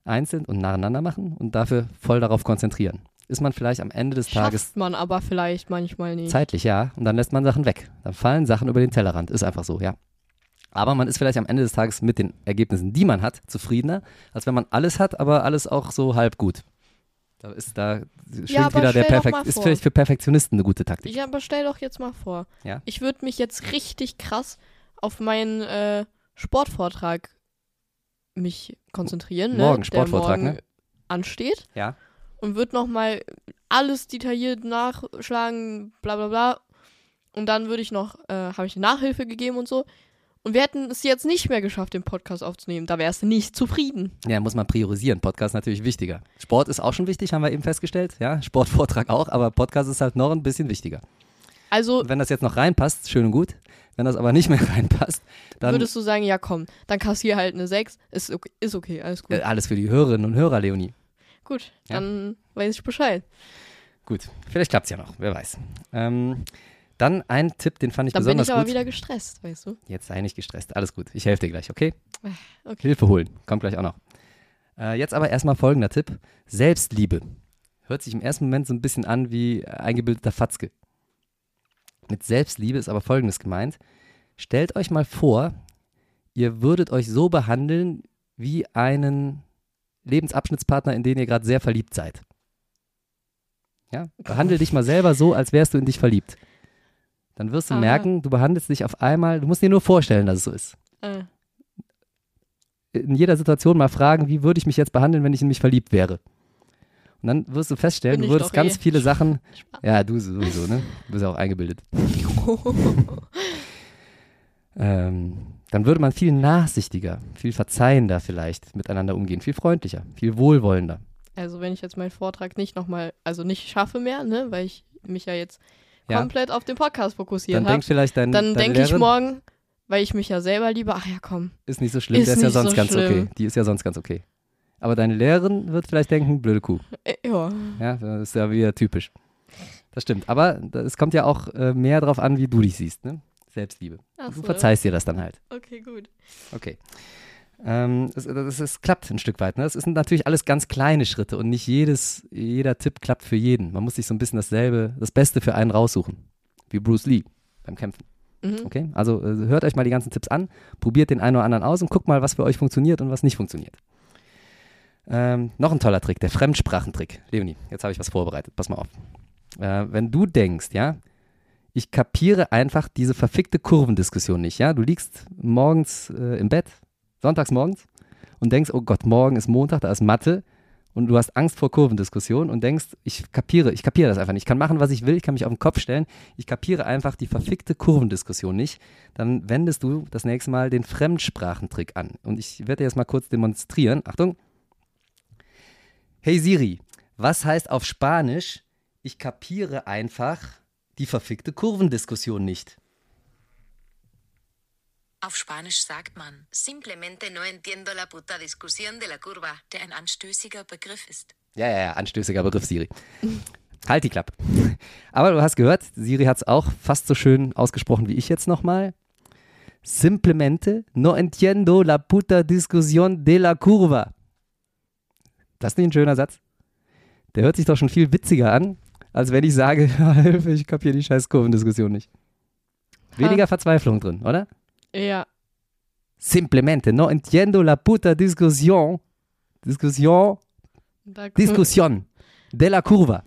D: einzeln und nacheinander machen und dafür voll darauf konzentrieren. Ist man vielleicht am Ende des Tages
E: Schafft man aber vielleicht manchmal nicht.
D: Zeitlich, ja. Und dann lässt man Sachen weg. Dann fallen Sachen über den Tellerrand. Ist einfach so, ja. Aber man ist vielleicht am Ende des Tages mit den Ergebnissen, die man hat, zufriedener, als wenn man alles hat, aber alles auch so halb gut. Da ist da schwingt
E: aber
D: wieder der Perfekt. Ist vielleicht für Perfektionisten eine gute Taktik.
E: Ja, aber stell doch jetzt mal vor.
D: Ja.
E: Ich würde mich jetzt richtig krass auf meinen äh, Sportvortrag mich konzentrieren,
D: Morgen
E: ne,
D: Sportvortrag,
E: der morgen
D: ne?
E: ansteht.
D: Ja.
E: Und würde nochmal alles detailliert nachschlagen, bla bla bla. Und dann würde ich noch, äh, habe ich Nachhilfe gegeben und so. Und wir hätten es jetzt nicht mehr geschafft, den Podcast aufzunehmen. Da wärst du nicht zufrieden.
D: Ja, muss man priorisieren. Podcast ist natürlich wichtiger. Sport ist auch schon wichtig, haben wir eben festgestellt. Ja, Sportvortrag auch, aber Podcast ist halt noch ein bisschen wichtiger.
E: Also
D: Und wenn das jetzt noch reinpasst, schön und gut. Wenn das aber nicht mehr reinpasst, dann
E: würdest du sagen, ja komm, dann kassier halt eine 6. Ist okay, ist okay alles gut.
D: äh, alles für die Hörerinnen und Hörer, Leonie.
E: Gut,
D: Ja.
E: dann weiß ich Bescheid.
D: Gut, vielleicht klappt es ja noch, wer weiß. Ähm, dann ein Tipp, den fand ich
E: Dann bin
D: besonders
E: ich aber
D: gut.
E: wieder gestresst, weißt du?
D: Jetzt sei nicht gestresst, alles gut. Ich helfe dir gleich, okay?
E: Okay.
D: Hilfe holen, kommt gleich auch noch. Äh, jetzt aber erstmal folgender Tipp: Selbstliebe. Hört sich im ersten Moment so ein bisschen an wie eingebildeter Fatzke. Mit Selbstliebe ist aber folgendes gemeint: Stellt euch mal vor, ihr würdet euch so behandeln wie einen Lebensabschnittspartner, in den ihr gerade sehr verliebt seid. Ja? Behandle dich mal selber so, als wärst du in dich verliebt. Dann wirst du
E: Aha.
D: merken, du behandelst dich auf einmal, du musst dir nur vorstellen, dass es so ist.
E: Äh,
D: In jeder Situation mal fragen, wie würde ich mich jetzt behandeln, wenn ich in mich verliebt wäre. Und dann wirst du feststellen,
E: Bin
D: du würdest ganz
E: eh.
D: viele Sachen,
E: Spaß.
D: ja, du sowieso, ne? Du bist ja auch eingebildet. Ähm, dann würde man viel nachsichtiger, viel verzeihender vielleicht miteinander umgehen, viel freundlicher, viel wohlwollender.
E: Also wenn ich jetzt meinen Vortrag nicht nochmal, also nicht schaffe mehr, ne, weil ich mich ja jetzt
D: Ja.
E: komplett auf den Podcast fokussiert
D: Dann
E: habe,
D: denkt vielleicht dein,
E: dann denke ich morgen, weil ich mich ja selber liebe, ach ja komm,
D: ist nicht so schlimm,
E: Ist
D: der ist ja sonst
E: so
D: ganz okay.
E: schlimm.
D: Die ist ja sonst ganz okay. Aber deine Lehrerin wird vielleicht denken, blöde Kuh.
E: äh, ja.
D: Ja, das ist ja wieder typisch. Das stimmt. Aber es kommt ja auch äh, mehr darauf an, wie du dich siehst, ne? Selbstliebe.
E: Ach
D: Du
E: so.
D: verzeihst dir das dann halt.
E: Okay, gut.
D: Okay. Ähm, es, es, es klappt ein Stück weit. Ne? Es sind natürlich alles ganz kleine Schritte und nicht jedes, jeder Tipp klappt für jeden. Man muss sich so ein bisschen dasselbe, das Beste für einen raussuchen. Wie Bruce Lee beim Kämpfen.
E: Mhm.
D: Okay? Also äh, hört euch mal die ganzen Tipps an, probiert den einen oder anderen aus und guckt mal, was für euch funktioniert und was nicht funktioniert. Ähm, noch ein toller Trick, der Fremdsprachentrick. Leonie, jetzt habe ich was vorbereitet. Pass mal auf. Äh, wenn du denkst, ja, ich kapiere einfach diese verfickte Kurvendiskussion nicht, ja, du liegst morgens äh, im Bett, sonntags morgens und denkst, oh Gott, morgen ist Montag, da ist Mathe und du hast Angst vor Kurvendiskussion und denkst, ich kapiere, ich kapiere das einfach nicht. Ich kann machen, was ich will, ich kann mich auf den Kopf stellen, ich kapiere einfach die verfickte Kurvendiskussion nicht. Dann wendest du das nächste Mal den Fremdsprachentrick an. Und ich werde dir jetzt mal kurz demonstrieren. Achtung. Hey Siri, was heißt auf Spanisch, ich kapiere einfach die verfickte Kurvendiskussion nicht?
F: Auf Spanisch sagt man,
G: Simplemente no entiendo la puta discusión de la curva.
F: der ein anstößiger Begriff ist.
D: Ja, ja, ja, anstößiger Begriff, Siri. halt die Klappe. Aber du hast gehört, Siri hat es auch fast so schön ausgesprochen wie ich jetzt nochmal. Simplemente no entiendo la puta discusión de la curva. Das ist nicht ein schöner Satz. Der hört sich doch schon viel witziger an, als wenn ich sage, Hilfe, ich kapiere die scheiß Kurvendiskussion nicht. Weniger Verzweiflung drin, oder?
E: Ja.
D: Simplemente no entiendo la puta discusión. Discusión
E: Da
D: Diskussion de la Curva.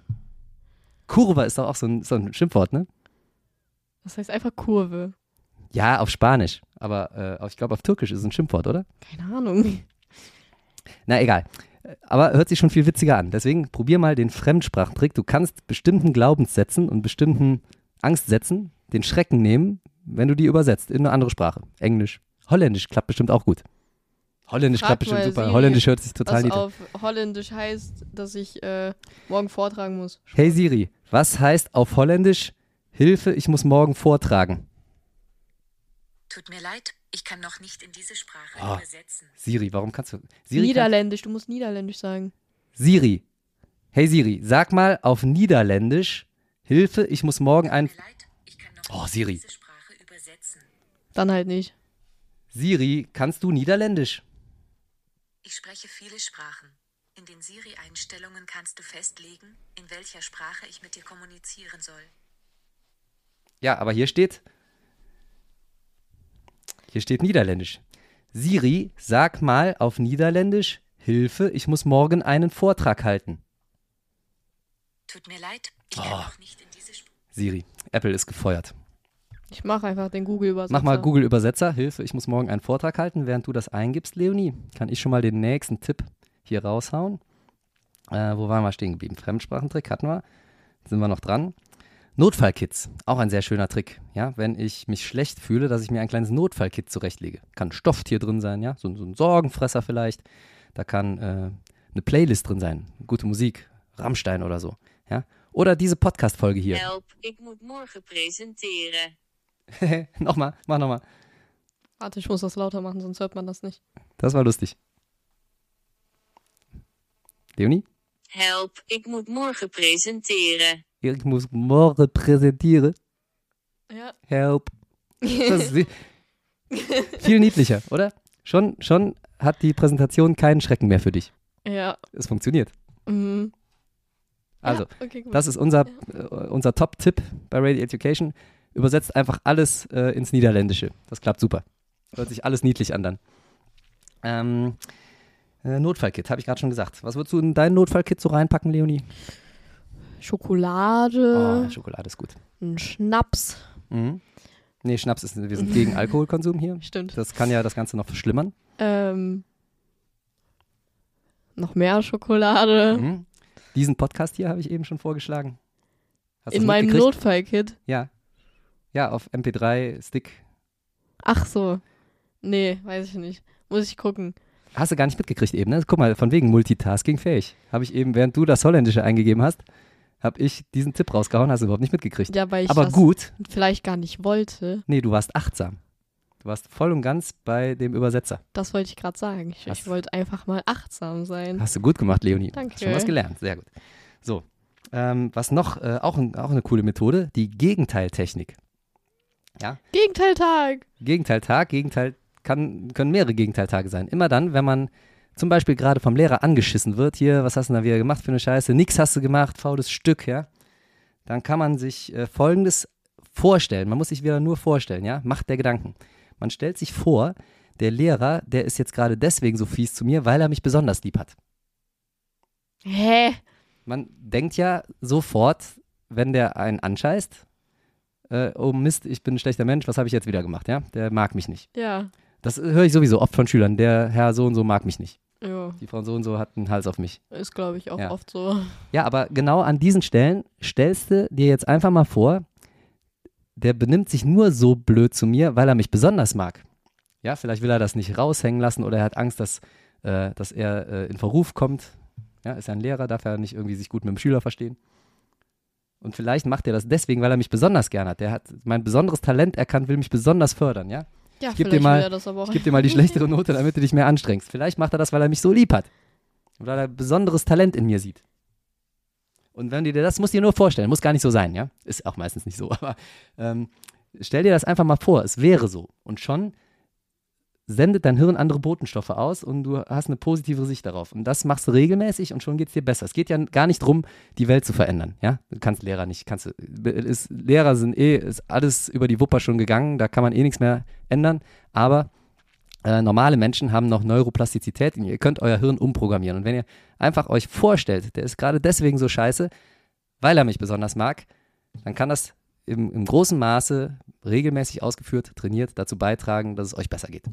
D: Kurva ist doch auch so ein, so ein Schimpfwort, ne?
E: Das heißt einfach Kurve.
D: Ja, auf Spanisch. Aber äh, ich glaube, auf Türkisch ist es ein Schimpfwort, oder?
E: Keine Ahnung.
D: Na, egal. Aber hört sich schon viel witziger an. Deswegen probier mal den Fremdsprachentrick. Du kannst bestimmten Glaubenssätzen und bestimmten Angstsätzen den Schrecken nehmen, wenn du die übersetzt in eine andere Sprache. Englisch. Holländisch klappt bestimmt auch gut. Holländisch
E: Frag
D: klappt bestimmt super.
E: Siri,
D: Holländisch hört sich total
E: Was
D: niedlich.
E: auf Holländisch heißt, dass ich äh, morgen vortragen muss.
D: Hey Siri, was heißt auf Holländisch Hilfe, ich muss morgen vortragen?
F: Tut mir leid, ich kann noch nicht in diese Sprache
D: Ah.
F: übersetzen.
D: Siri, warum kannst du. Siri, kann,
E: Niederländisch, du musst Niederländisch sagen.
D: Siri. Hey Siri, sag mal auf Niederländisch Hilfe, ich muss morgen ein.
F: Tut mir leid, ich kann noch
D: Oh,
F: nicht
D: Siri.
F: in diese Sprache übersetzen.
E: Dann halt nicht.
D: Siri, kannst du Niederländisch?
F: Ich spreche viele Sprachen. In den Siri-Einstellungen kannst du festlegen, in welcher Sprache ich mit dir kommunizieren soll.
D: Ja, aber hier steht. Hier steht Niederländisch. Siri, sag mal auf Niederländisch Hilfe, ich muss morgen einen Vortrag halten.
F: Tut mir leid, ich kann
D: Oh.
F: noch nicht in diese Sprache.
D: Siri, Apple ist gefeuert.
E: Ich mache einfach den Google-Übersetzer.
D: Mach mal Google Übersetzer, Hilfe, ich muss morgen einen Vortrag halten. Während du das eingibst, Leonie, kann ich schon mal den nächsten Tipp hier raushauen. Äh, wo waren wir stehen geblieben? Fremdsprachentrick hatten wir. Sind wir noch dran? Notfallkits, auch ein sehr schöner Trick. Ja, wenn ich mich schlecht fühle, dass ich mir ein kleines Notfallkit zurechtlege. Kann ein Stofftier drin sein, ja, so, so ein Sorgenfresser vielleicht. Da kann äh, eine Playlist drin sein, gute Musik, Rammstein oder so. Ja, oder diese Podcast-Folge hier.
G: Help, ik moet morgen presenteren.
D: nochmal, mach nochmal.
E: Warte, ich muss das lauter machen, sonst hört man das nicht.
D: Das war lustig. Leonie?
G: Help, ik moet morgen presenteren.
D: Ich muss morgen präsentieren.
E: Ja.
D: Help. Das ist wie- viel niedlicher, oder? Schon, schon hat die Präsentation keinen Schrecken mehr für dich.
E: Ja.
D: Es funktioniert.
E: Mhm.
D: Also,
E: ja, okay,
D: das ist unser, äh, unser Top-Tipp bei Radio Education. Übersetzt einfach alles äh, ins Niederländische. Das klappt super. Hört sich alles niedlich an dann. Ähm, äh, Notfallkit, habe ich gerade schon gesagt. Was würdest du in dein Notfallkit so reinpacken, Leonie?
E: Schokolade,
D: Oh, Schokolade ist gut.
E: ein Schnaps,
D: Mhm. Nee, Schnaps ist, wir sind gegen Alkoholkonsum hier.
E: Stimmt.
D: Das kann ja das Ganze noch verschlimmern.
E: Ähm, noch mehr Schokolade.
D: Mhm. Diesen Podcast hier habe ich eben schon vorgeschlagen. Hast
E: In meinem? Notfallkit.
D: Ja. Ja, auf MP3-Stick.
E: Ach so. Nee, weiß ich nicht. Muss ich gucken.
D: Hast du gar nicht mitgekriegt eben, ne? Guck mal, von wegen Multitasking fähig. Habe ich eben, während du das Holländische eingegeben hast, habe ich diesen Tipp rausgehauen, hast du überhaupt nicht mitgekriegt.
E: Ja, weil ich
D: Aber
E: das
D: gut,
E: vielleicht gar nicht wollte.
D: nee, du warst achtsam. Du warst voll und ganz bei dem Übersetzer.
E: Das wollte ich gerade sagen. Ich,
D: Hast-
E: ich wollte einfach mal achtsam sein.
D: Hast du gut gemacht, Leonie.
E: Danke.
D: Schon was gelernt, sehr gut. So, ähm, was noch, äh, auch, ein, auch eine coole Methode, die Gegenteiltechnik.
E: Gegenteiltag.
D: Gegenteiltag, Gegenteil kann, können mehrere Gegenteiltage sein. Immer dann, wenn man zum Beispiel gerade vom Lehrer angeschissen wird, hier, was hast du denn da wieder gemacht für eine Scheiße, nix hast du gemacht, faules Stück, ja, dann kann man sich äh, Folgendes vorstellen. Man muss sich wieder nur vorstellen, ja, Macht der Gedanken. Man stellt sich vor, der Lehrer, der ist jetzt gerade deswegen so fies zu mir, weil er mich besonders lieb hat.
E: Hä?
D: Man denkt ja sofort, wenn der einen anscheißt, äh, oh Mist, ich bin ein schlechter Mensch, was habe ich jetzt wieder gemacht, ja? Der mag mich nicht.
E: Ja.
D: Das höre ich sowieso oft von Schülern. Der Herr so und so mag mich nicht.
E: Ja.
D: Die Frau so und so hat einen Hals auf mich.
E: Ist, glaube ich, auch
D: Ja.
E: oft so.
D: Ja, aber genau an diesen Stellen stellst du dir jetzt einfach mal vor, der benimmt sich nur so blöd zu mir, weil er mich besonders mag. Ja, vielleicht will er das nicht raushängen lassen oder er hat Angst, dass, äh, dass er äh, in Verruf kommt. Ja, ist ja ein Lehrer, darf er nicht irgendwie sich gut mit dem Schüler verstehen. Und vielleicht macht er das deswegen, weil er mich besonders gern hat. Der hat mein besonderes Talent erkannt, will mich besonders fördern, ja?
E: Ja,
D: geb dir
E: vielleicht
D: mal-
E: will er das aber auch.
D: Ich gebe dir mal die schlechtere Note, damit du dich mehr anstrengst. Vielleicht macht er das, weil er mich so lieb hat. Und weil er besonderes Talent in mir sieht. Und wenn du dir das, musst du dir nur vorstellen, muss gar nicht so sein, ja? Ist auch meistens nicht so, aber ähm, stell dir das einfach mal vor, es wäre so. Und schon sendet dein Hirn andere Botenstoffe aus und du hast eine positive Sicht darauf. Und das machst du regelmäßig und schon geht es dir besser. Es geht ja gar nicht darum, die Welt zu verändern. Ja? Du kannst Lehrer nicht, kannst ist, Lehrer sind eh, ist alles über die Wupper schon gegangen, da kann man eh nichts mehr ändern. Aber äh, normale Menschen haben noch Neuroplastizität. und Ihr könnt euer Hirn umprogrammieren. Und wenn ihr einfach euch vorstellt, der ist gerade deswegen so scheiße, weil er mich besonders mag, dann kann das im, im großen Maße regelmäßig ausgeführt, trainiert dazu beitragen, dass es euch besser geht.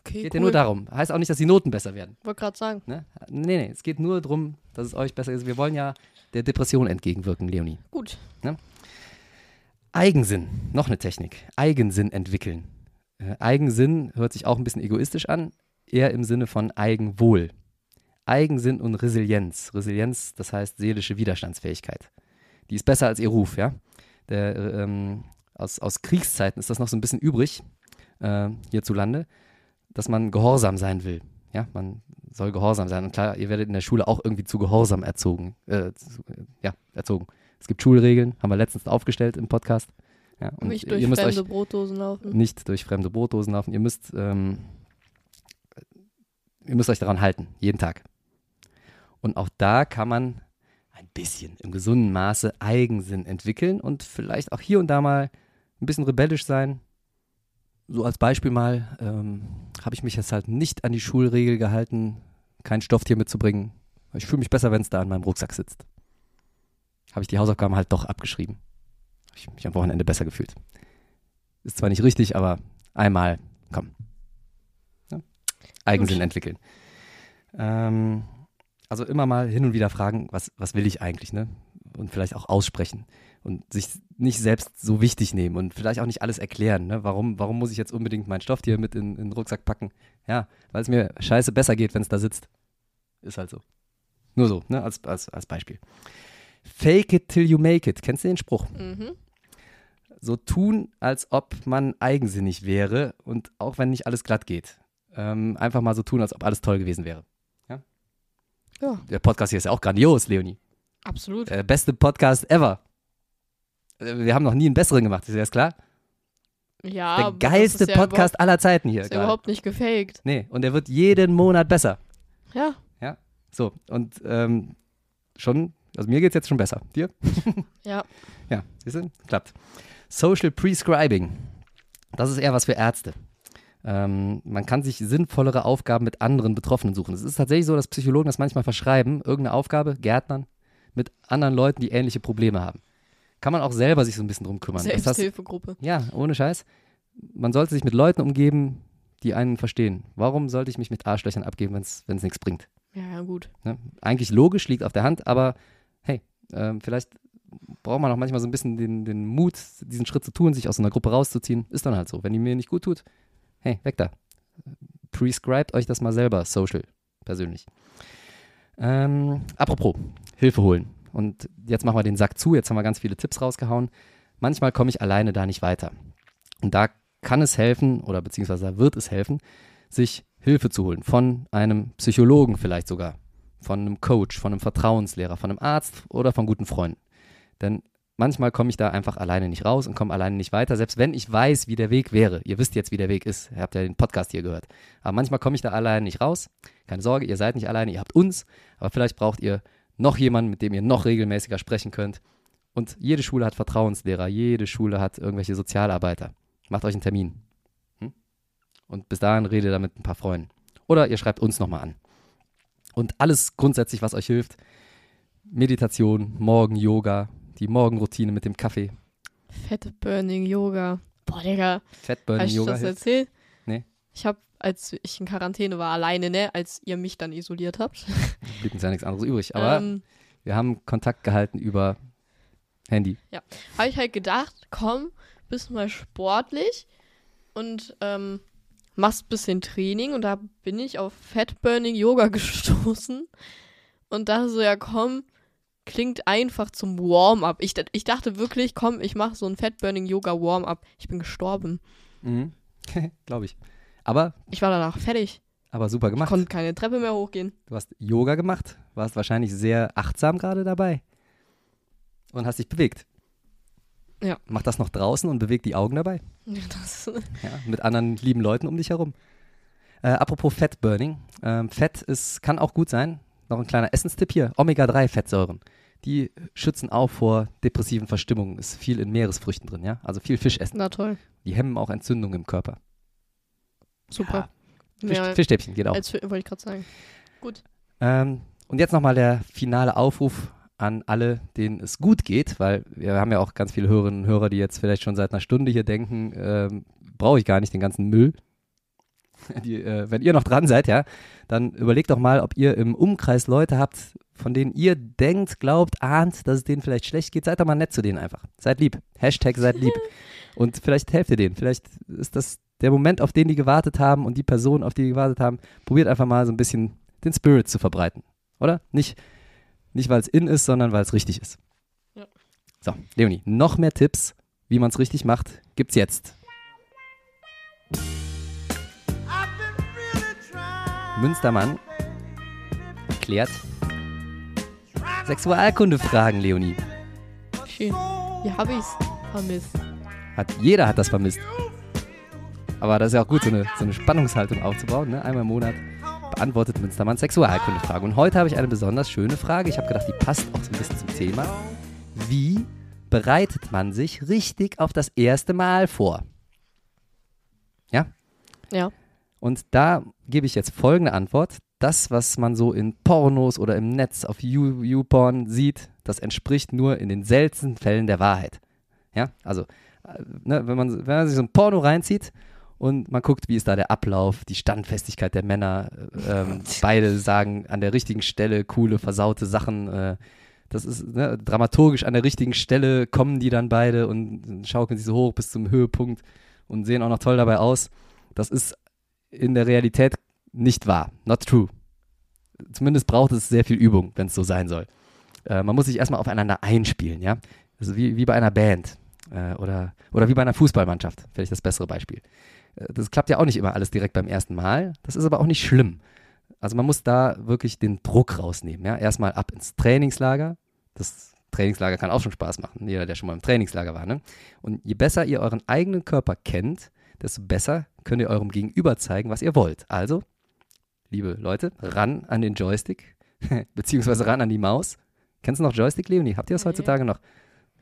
E: Okay,
D: Geht
E: cool.
D: ja nur darum. Heißt auch nicht, dass die Noten besser werden.
E: Wollte gerade sagen.
D: Ne? Nee, nee, es geht nur darum, dass es euch besser ist. Wir wollen ja der Depression entgegenwirken, Leonie.
E: Gut.
D: Eigensinn, noch eine Technik. Eigensinn entwickeln. Äh, Eigensinn hört sich auch ein bisschen egoistisch an, eher im Sinne von Eigenwohl. Eigensinn und Resilienz. Resilienz, das heißt seelische Widerstandsfähigkeit. Die ist besser als ihr Ruf, ja. Der, äh, ähm, aus, aus Kriegszeiten ist das noch so ein bisschen übrig, äh, hierzulande, dass man gehorsam sein will. Ja, man soll gehorsam sein. Und klar, ihr werdet in der Schule auch irgendwie zu Gehorsam erzogen. Äh, zu, ja, erzogen. Es gibt Schulregeln, haben wir letztens aufgestellt im Podcast. Ja, und
E: Nicht durch fremde Brotdosen laufen.
D: nicht durch fremde Brotdosen laufen. Ihr müsst, ähm, ihr müsst euch daran halten, jeden Tag. Und auch da kann man ein bisschen im gesunden Maße Eigensinn entwickeln und vielleicht auch hier und da mal ein bisschen rebellisch sein. So als Beispiel mal ähm, habe ich mich jetzt halt nicht an die Schulregel gehalten, kein Stofftier mitzubringen. Ich fühle mich besser, wenn es da in meinem Rucksack sitzt. Habe ich die Hausaufgaben halt doch abgeschrieben. Habe ich mich am Wochenende besser gefühlt. Ist zwar nicht richtig, aber einmal, komm. Ja? Eigensinn
E: Gut.
D: entwickeln. Ähm, also immer mal hin und wieder fragen, was, was will ich eigentlich, ne? Und vielleicht auch aussprechen und sich nicht selbst so wichtig nehmen und vielleicht auch nicht alles erklären, ne? Warum, warum muss ich jetzt unbedingt mein Stofftier mit in, in den Rucksack packen? Ja, weil es mir scheiße besser geht, wenn es da sitzt. Ist halt so. Nur so, ne? Als, als, als Beispiel. Fake it till you make it. Kennst du den Spruch?
E: Mhm.
D: so tun, als ob man eigensinnig wäre und auch wenn nicht alles glatt geht. Ähm, einfach mal so tun, als ob alles toll gewesen wäre. Ja?
E: Ja.
D: Der Podcast hier ist ja auch grandios, Leonie.
E: Absolut.
D: Der beste Podcast ever. Wir haben noch nie einen besseren gemacht, ist dir das klar?
E: ja,
D: Der geilste
E: ja
D: Podcast aller Zeiten hier.
E: Ist ja überhaupt nicht gefaked.
D: Nee, und der wird jeden Monat besser.
E: Ja.
D: So, und ähm, schon, also mir geht es jetzt schon besser. Dir?
E: Ja.
D: Ja, siehst du? Klappt. Social Prescribing. Das ist eher was für Ärzte. Ähm, man kann sich sinnvollere Aufgaben mit anderen Betroffenen suchen. Es ist tatsächlich so, dass Psychologen das manchmal verschreiben, irgendeine Aufgabe, Gärtnern, mit anderen Leuten, die ähnliche Probleme haben. Kann man auch selber sich so ein bisschen drum kümmern.
E: Selbsthilfegruppe.
D: ja, ohne Scheiß. Man sollte sich mit Leuten umgeben, die einen verstehen. Warum sollte ich mich mit Arschlöchern abgeben, wenn es nichts bringt?
E: Ja, ja, gut.
D: Ne? Eigentlich logisch, liegt auf der Hand, aber hey, ähm, vielleicht braucht man auch manchmal so ein bisschen den, den Mut, diesen Schritt zu tun, sich aus so einer Gruppe rauszuziehen. Ist dann halt so. Wenn die mir nicht gut tut, hey, weg da. Prescribt euch das mal selber, social, persönlich. Ähm, apropos, Hilfe holen. Und jetzt machen wir den Sack zu. Jetzt haben wir ganz viele Tipps rausgehauen. Manchmal komme ich alleine da nicht weiter. Und da kann es helfen, oder beziehungsweise wird es helfen, sich Hilfe zu holen. Von einem Psychologen vielleicht sogar. Von einem Coach, von einem Vertrauenslehrer, von einem Arzt oder von guten Freunden. Denn manchmal komme ich da einfach alleine nicht raus und komme alleine nicht weiter, selbst wenn ich weiß, wie der Weg wäre. Ihr wisst jetzt, wie der Weg ist. Ihr habt ja den Podcast hier gehört. Aber manchmal komme ich da alleine nicht raus. Keine Sorge, ihr seid nicht alleine, ihr habt uns. Aber vielleicht braucht ihr noch jemanden, mit dem ihr noch regelmäßiger sprechen könnt. Und jede Schule hat Vertrauenslehrer, jede Schule hat irgendwelche Sozialarbeiter. Macht euch einen Termin. Hm? Und bis dahin redet ihr mit ein paar Freunden. Oder ihr schreibt uns nochmal an. Und alles grundsätzlich, was euch hilft, Meditation, Morgen-Yoga, die Morgenroutine mit dem Kaffee,
E: Fett Burning Yoga. Boah, Digga. Habe ich
D: Fettburning-Yoga
E: das
D: hilft.
E: erzählt?
D: Nee.
E: Ich habe, als ich in Quarantäne war, alleine, ne, als ihr mich dann isoliert habt.
D: Blieb uns ja nichts anderes übrig. Aber
E: ähm,
D: wir haben Kontakt gehalten über Handy.
E: habe ich halt gedacht, komm, bist mal sportlich und ähm, machst bisschen Training und da bin ich auf Fat Burning Yoga gestoßen und dachte so, ja komm, klingt einfach zum Warm-up. Ich, ich dachte wirklich, komm, ich mache so ein Fat Burning Yoga Warm-up. Ich bin gestorben.
D: Mhm. Glaube ich. Aber,
E: Ich war danach fertig.
D: aber super
E: Ich
D: gemacht.
E: konnte keine Treppe mehr hochgehen.
D: Du hast Yoga gemacht, warst wahrscheinlich sehr achtsam gerade dabei und hast dich bewegt.
E: Ja.
D: Mach das noch draußen und beweg die Augen dabei.
E: Ja, Das,
D: Ja, mit anderen lieben Leuten um dich herum. Äh, apropos Fat Burning. Ähm, Fett ist, kann auch gut sein. Noch ein kleiner Essenstipp hier. Omega-3-Fettsäuren. Die schützen auch vor depressiven Verstimmungen. Ist viel in Meeresfrüchten drin, ja? Also viel Fisch essen.
E: na toll.
D: Die hemmen auch Entzündungen im Körper.
E: Super.
D: Fisch,
E: Ja,
D: Fischstäbchen geht auch.
E: als wollte ich gerade sagen.
D: Ähm, und jetzt nochmal der finale Aufruf an alle, denen es gut geht, weil wir haben ja auch ganz viele Hörerinnen und Hörer, die jetzt vielleicht schon seit einer Stunde hier denken, ähm, brauche ich gar nicht den ganzen Müll. Die, äh, wenn ihr noch dran seid, ja, dann überlegt doch mal, ob ihr im Umkreis Leute habt, von denen ihr denkt, glaubt, ahnt, dass es denen vielleicht schlecht geht. Seid doch mal nett zu denen einfach. Seid lieb. Hashtag seid lieb. Und vielleicht helft ihr denen. Vielleicht ist das der Moment, auf den die gewartet haben und die Person, auf die die gewartet haben. Probiert einfach mal so ein bisschen den Spirit zu verbreiten. Oder? Nicht, nicht weil es in ist, sondern weil es richtig ist.
E: Ja.
D: So, Leonie, noch mehr Tipps, wie man es richtig macht, gibt's jetzt. Münstermann klärt Sexualkundefragen, Leonie.
E: Schön. Hier habe ich's vermisst.
D: Hat, jeder hat das vermisst. Aber das ist ja auch gut, so eine, so eine Spannungshaltung aufzubauen. Ne? Einmal im Monat beantwortet Münstermann Sexualkundefragen. Und heute habe ich eine besonders schöne Frage. Ich habe gedacht, die passt auch so ein bisschen zum Thema. Wie bereitet man sich richtig auf das erste Mal vor? Ja?
E: Ja.
D: Und da gebe ich jetzt folgende Antwort. Das, was man so in Pornos oder im Netz auf You- YouPorn sieht, das entspricht nur in den seltensten Fällen der Wahrheit. Ja, also, äh, ne, wenn, man, wenn man sich so ein Porno reinzieht und man guckt, wie ist da der Ablauf, die Standfestigkeit der Männer, äh, ähm, beide sagen an der richtigen Stelle coole, versaute Sachen, äh, das ist ne, dramaturgisch an der richtigen Stelle kommen die dann beide und schaukeln sich so hoch bis zum Höhepunkt und sehen auch noch toll dabei aus. Das ist in der Realität nicht wahr. Not true. Zumindest braucht es sehr viel Übung, wenn es so sein soll. Äh, man muss sich erstmal aufeinander einspielen, ja. Also wie, wie bei einer Band äh, oder, oder wie bei einer Fußballmannschaft, vielleicht das bessere Beispiel. Äh, das klappt ja auch nicht immer alles direkt beim ersten Mal. Das ist aber auch nicht schlimm. Also man muss da wirklich den Druck rausnehmen, ja. Erstmal ab ins Trainingslager. Das Trainingslager kann auch schon Spaß machen, jeder, der schon mal im Trainingslager war, ne? Und je besser ihr euren eigenen Körper kennt, desto besser könnt ihr eurem Gegenüber zeigen, was ihr wollt. Also, liebe Leute, ran an den Joystick, beziehungsweise ran an die Maus. Kennst du noch Joystick, Leonie? Habt ihr das heutzutage noch?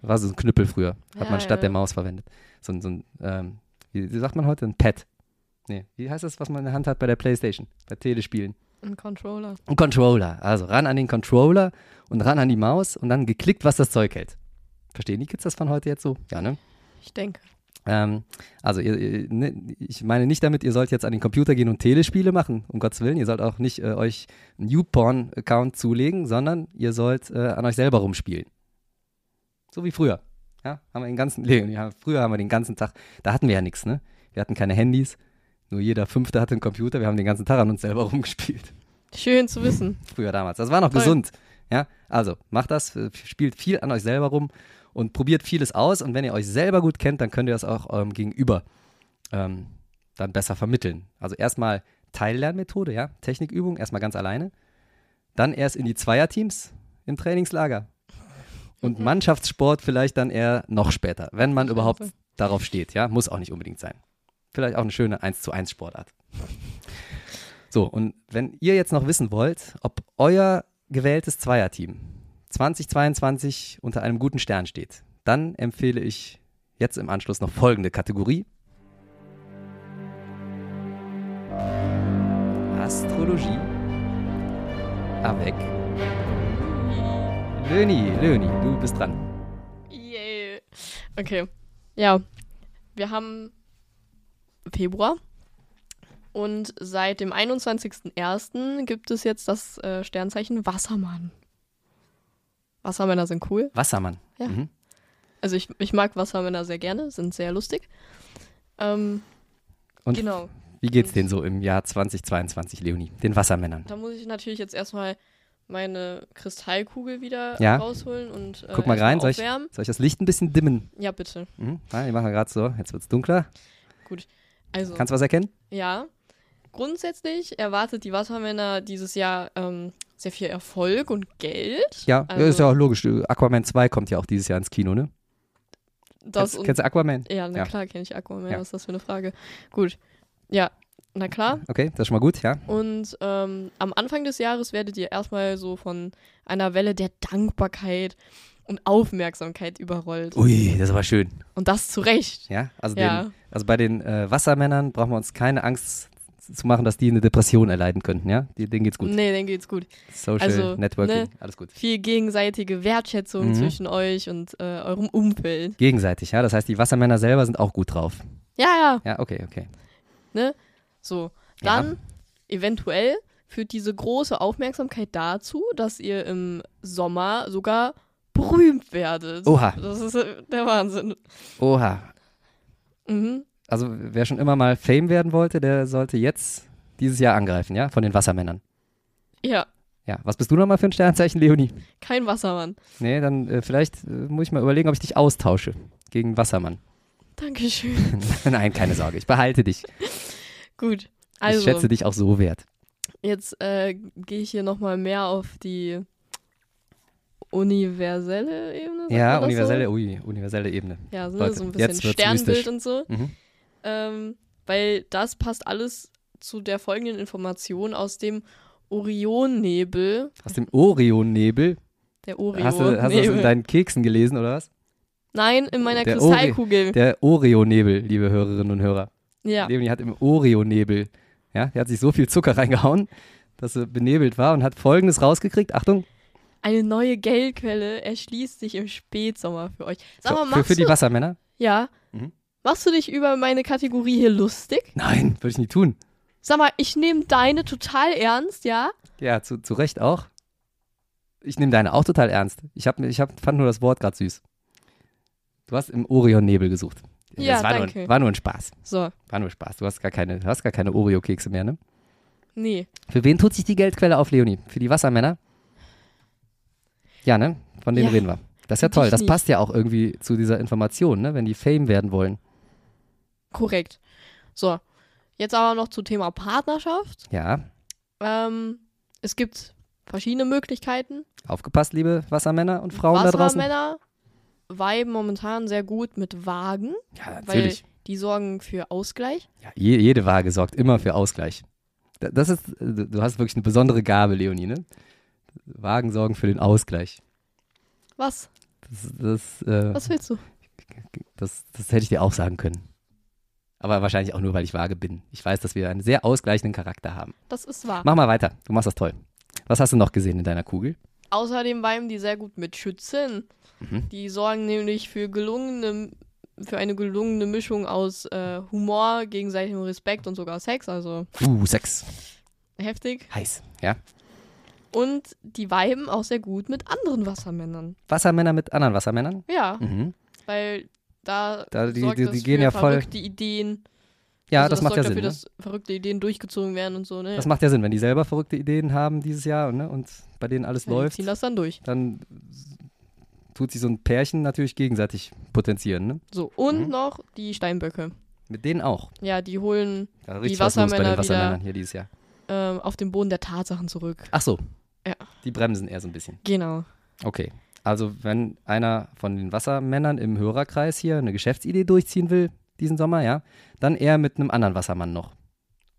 D: War so ein Knüppel früher. Hat
E: Ja,
D: man statt
E: ja.
D: der Maus verwendet. So ein, so ein ähm, wie, wie sagt man heute? Ein Pad. Nee, wie heißt das, was man in der Hand hat bei der Playstation, bei Telespielen?
E: Ein Controller.
D: Ein Controller. Also ran an den Controller und ran an die Maus und dann geklickt, was das Zeug hält. Verstehen die Kids das von heute jetzt so? Ja, ne?
E: Ich denke.
D: Ähm, also, ihr, ihr, ne, ich meine nicht damit, ihr sollt jetzt an den Computer gehen und Telespiele machen, um Gottes Willen. Ihr sollt auch nicht äh, euch einen YouPorn-Account zulegen, sondern ihr sollt äh, an euch selber rumspielen. So wie früher. Ja, haben wir den ganzen, ja, früher haben wir den ganzen Tag, da hatten wir ja nichts, ne? Wir hatten keine Handys, nur jeder Fünfte hatte einen Computer, wir haben den ganzen Tag an uns selber rumgespielt.
E: Schön zu wissen.
D: Früher damals. Das war noch
E: Toll.
D: gesund. Ja, also macht das, spielt viel an euch selber rum und probiert vieles aus. Und wenn ihr euch selber gut kennt, dann könnt ihr das auch eurem Gegenüber ähm, dann besser vermitteln. Also erstmal Teillernmethode, ja, Technikübung, erstmal ganz alleine. Dann erst in die Zweierteams im Trainingslager. Und Mannschaftssport vielleicht dann eher noch später, wenn man überhaupt darauf steht, ja, muss auch nicht unbedingt sein. Vielleicht auch eine schöne 1 zu 1 Sportart. So, und wenn ihr jetzt noch wissen wollt, ob euer gewähltes Zweierteam 2022 unter einem guten Stern steht, dann empfehle ich jetzt im Anschluss noch folgende Kategorie. Astrologie. Avec. Löni, Löni, du bist dran.
E: Yay. Okay. Ja. Wir haben Februar. Und seit dem 21.01. gibt es jetzt das äh, Sternzeichen Wassermann. Wassermänner sind cool.
D: Wassermann.
E: Ja.
D: Mhm.
E: Also ich, ich mag Wassermänner sehr gerne, sind sehr lustig. Ähm,
D: Und
E: genau.
D: wie geht's denen so im Jahr 2022, Leonie? Den Wassermännern.
E: Da muss ich natürlich jetzt erstmal meine Kristallkugel wieder
D: Ja.
E: rausholen und äh,
D: Guck mal rein, soll ich, soll ich das Licht ein bisschen dimmen?
E: Ja, bitte.
D: Mhm. Ah, ich mache gerade so, jetzt wird's dunkler.
E: Also,
D: Kannst du was erkennen?
E: ja. Grundsätzlich erwartet die Wassermänner dieses Jahr ähm, sehr viel Erfolg und Geld.
D: Ja,
E: Also-
D: ist ja auch logisch. Aquaman 2 kommt ja auch dieses Jahr ins Kino, ne?
E: Das
D: kennst,
E: und,
D: kennst du Aquaman?
E: ja, na
D: Ja.
E: klar kenne ich Aquaman.
D: Ja.
E: Was ist das für eine Frage? Gut. Ja, na klar.
D: Okay, das ist schon mal gut, ja.
E: Und ähm, am Anfang des Jahres werdet ihr erstmal so von einer Welle der Dankbarkeit und Aufmerksamkeit überrollt.
D: Ui, das ist aber schön.
E: Und das zu Recht.
D: Ja, also,
E: Ja.
D: Den, also bei den äh, Wassermännern brauchen wir uns keine Angst zu machen, dass die eine Depression erleiden könnten, ja? Die, denen geht's gut.
E: Nee, denen geht's gut.
D: Social
E: Also,
D: Networking,
E: ne?
D: alles gut.
E: Viel gegenseitige Wertschätzung
D: Mhm.
E: zwischen euch und äh, eurem Umfeld.
D: Gegenseitig, ja. Das heißt, die Wassermänner selber sind auch gut drauf.
E: Ja, ja.
D: Ja, okay, okay.
E: So.
D: Ja.
E: Dann, eventuell, führt diese große Aufmerksamkeit dazu, dass ihr im Sommer sogar berühmt werdet.
D: Oha.
E: Das ist äh, der Wahnsinn.
D: Oha.
E: Mhm.
D: Also, wer schon immer mal Fame werden wollte, der sollte jetzt dieses Jahr angreifen, ja? Von den Wassermännern.
E: Ja,
D: Ja, was bist du nochmal für ein Sternzeichen, Leonie?
E: kein Wassermann.
D: Nee, dann äh, vielleicht äh, muss ich mal überlegen, ob ich dich austausche gegen Wassermann.
E: Dankeschön.
D: Nein, keine Sorge, ich behalte dich.
E: Gut. Also,
D: ich schätze dich auch so wert.
E: jetzt äh, gehe ich hier nochmal mehr auf die universelle Ebene.
D: Ja, universelle,
E: So?
D: ui, universelle Ebene.
E: Ja, so,
D: Leute,
E: so ein bisschen Sternbild
D: mystisch.
E: und so.
D: Mhm.
E: Ähm, weil das passt alles zu der folgenden Information aus dem Orionnebel.
D: Aus dem Orionnebel.
E: Der
D: Hast du,
E: Orionnebel.
D: hast du das in deinen Keksen gelesen, oder was?
E: Nein, in meiner
D: Der
E: Kristallkugel.
D: Der Oreo-Nebel, liebe Hörerinnen und Hörer.
E: Ja.
D: Leonie hat im Oreo-Nebel, ja, der hat sich so viel Zucker reingehauen, dass sie benebelt war und hat folgendes rausgekriegt. Achtung,
E: Eine neue Geldquelle erschließt sich im Spätsommer für euch. Sag mal,
D: für,
E: machst
D: für die Wassermänner?
E: ja,
D: Mhm.
E: machst du dich über meine Kategorie hier lustig?
D: Nein, würde ich nie tun.
E: Sag mal, ich nehme deine total ernst, ja?
D: Ja, zu, zu Recht auch. Ich nehme deine auch total ernst. Ich, hab, ich hab, fand nur das Wort gerade süß. Du hast im Orion-Nebel gesucht.
E: Ja,
D: das war
E: danke.
D: Nur, war nur ein Spaß.
E: So,
D: War nur Spaß. Du hast gar keine, du hast gar keine Oreo-Kekse mehr, ne?
E: nee.
D: Für wen tut sich die Geldquelle auf, Leonie? Für die Wassermänner? Ja, ne? Von denen
E: Ja.
D: reden wir. Das ist ja toll. Das passt ja auch irgendwie zu dieser Information, ne? Wenn die Fame werden wollen.
E: Korrekt. So, jetzt aber noch zum Thema Partnerschaft.
D: Ja,
E: Ähm, es gibt verschiedene Möglichkeiten.
D: aufgepasst, liebe Wassermänner und Frauen da draußen.
E: Wassermänner viben momentan sehr gut mit Wagen,
D: Ja,
E: weil
D: natürlich.
E: die sorgen für Ausgleich.
D: Ja, je, jede Waage sorgt immer für Ausgleich. Da- Das ist, du hast wirklich eine besondere Gabe, Leonie, ne? Wagen sorgen für den Ausgleich.
E: Was?
D: Das, das, äh,
E: Was willst du?
D: das, das hätte ich dir auch sagen können. Aber wahrscheinlich auch nur, weil ich vage bin. Ich weiß, dass wir einen sehr ausgleichenden Charakter haben.
E: Das ist wahr.
D: Mach mal weiter. Du machst das toll. Was hast du noch gesehen in deiner Kugel?
E: Außerdem weiben die sehr gut mit Schützen.
D: Mhm.
E: Die sorgen nämlich für gelungene, für eine gelungene Mischung aus äh, Humor, gegenseitigem Respekt und sogar Sex, also
D: Uh, Sex.
E: heftig.
D: Heiß. Ja.
E: Und die weiben auch sehr gut mit anderen Wassermännern.
D: Wassermänner mit anderen Wassermännern.
E: Ja,
D: Mhm.
E: weil da,
D: Da, die, die,
E: das
D: die gehen
E: für
D: ja voll.
E: verrückte Ideen.
D: Ja,
E: also
D: das, macht ja
E: sorgt
D: Sinn.
E: dafür,
D: ne?
E: dass verrückte Ideen durchgezogen werden und so, ne?
D: Das macht ja Sinn, wenn die selber verrückte Ideen haben dieses Jahr ne, und bei denen alles
E: ja, die
D: läuft,
E: ziehen das dann durch.
D: dann tut sich so ein Pärchen natürlich gegenseitig potenzieren. Ne?
E: So, und
D: Mhm.
E: noch die Steinböcke.
D: Mit denen auch.
E: Ja, die holen
D: Da
E: Die Wassermänner wieder-
D: Wassermännern hier dieses Jahr.
E: ähm, auf den Boden der Tatsachen zurück.
D: Ach so.
E: Ja.
D: Die bremsen eher so ein bisschen.
E: Genau.
D: Okay. Also, wenn einer von den Wassermännern im Hörerkreis hier eine Geschäftsidee durchziehen will, diesen Sommer, ja, dann eher mit einem anderen Wassermann noch.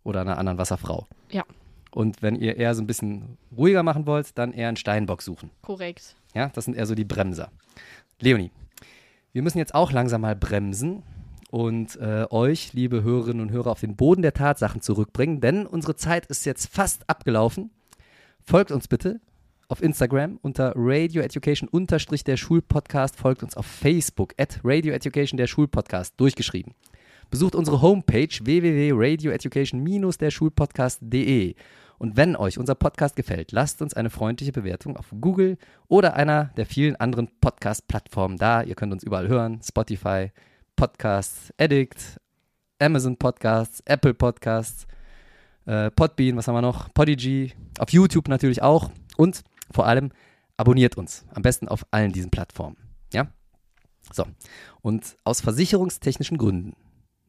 D: Oder einer anderen Wasserfrau.
E: Ja.
D: Und wenn ihr eher so ein bisschen ruhiger machen wollt, dann eher einen Steinbock suchen.
E: Korrekt.
D: Ja, das sind eher so die Bremser. Leonie, wir müssen jetzt auch langsam mal bremsen und äh, euch, liebe Hörerinnen und Hörer, auf den Boden der Tatsachen zurückbringen, denn unsere Zeit ist jetzt fast abgelaufen. Folgt uns bitte auf Instagram unter Radio Education unterstrich der Schulpodcast. Folgt uns auf Facebook at Radio Education der Schulpodcast durchgeschrieben. Besucht unsere Homepage www.radioeducation-der Schulpodcast.de. Und wenn euch unser Podcast gefällt, lasst uns eine freundliche Bewertung auf Google oder einer der vielen anderen Podcast-Plattformen da. Ihr könnt uns überall hören: Spotify, Podcasts, Addict, Amazon Podcasts, Apple Podcasts, äh, Podbean, was haben wir noch? Podigy, auf YouTube natürlich auch. Und vor allem abonniert uns. Am besten auf allen diesen Plattformen. Ja? So. Und aus versicherungstechnischen Gründen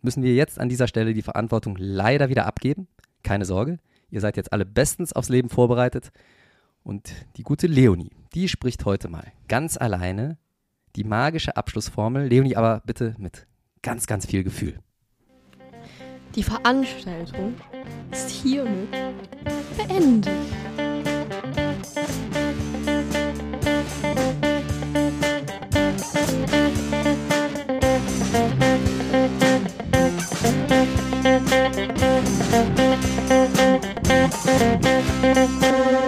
D: müssen wir jetzt an dieser Stelle die Verantwortung leider wieder abgeben. Keine Sorge, ihr seid jetzt alle bestens aufs Leben vorbereitet. Und die gute Leonie, die spricht heute mal ganz alleine die magische Abschlussformel. Leonie, aber bitte mit ganz, ganz viel Gefühl.
E: Die Veranstaltung ist hiermit beendet.
F: Thank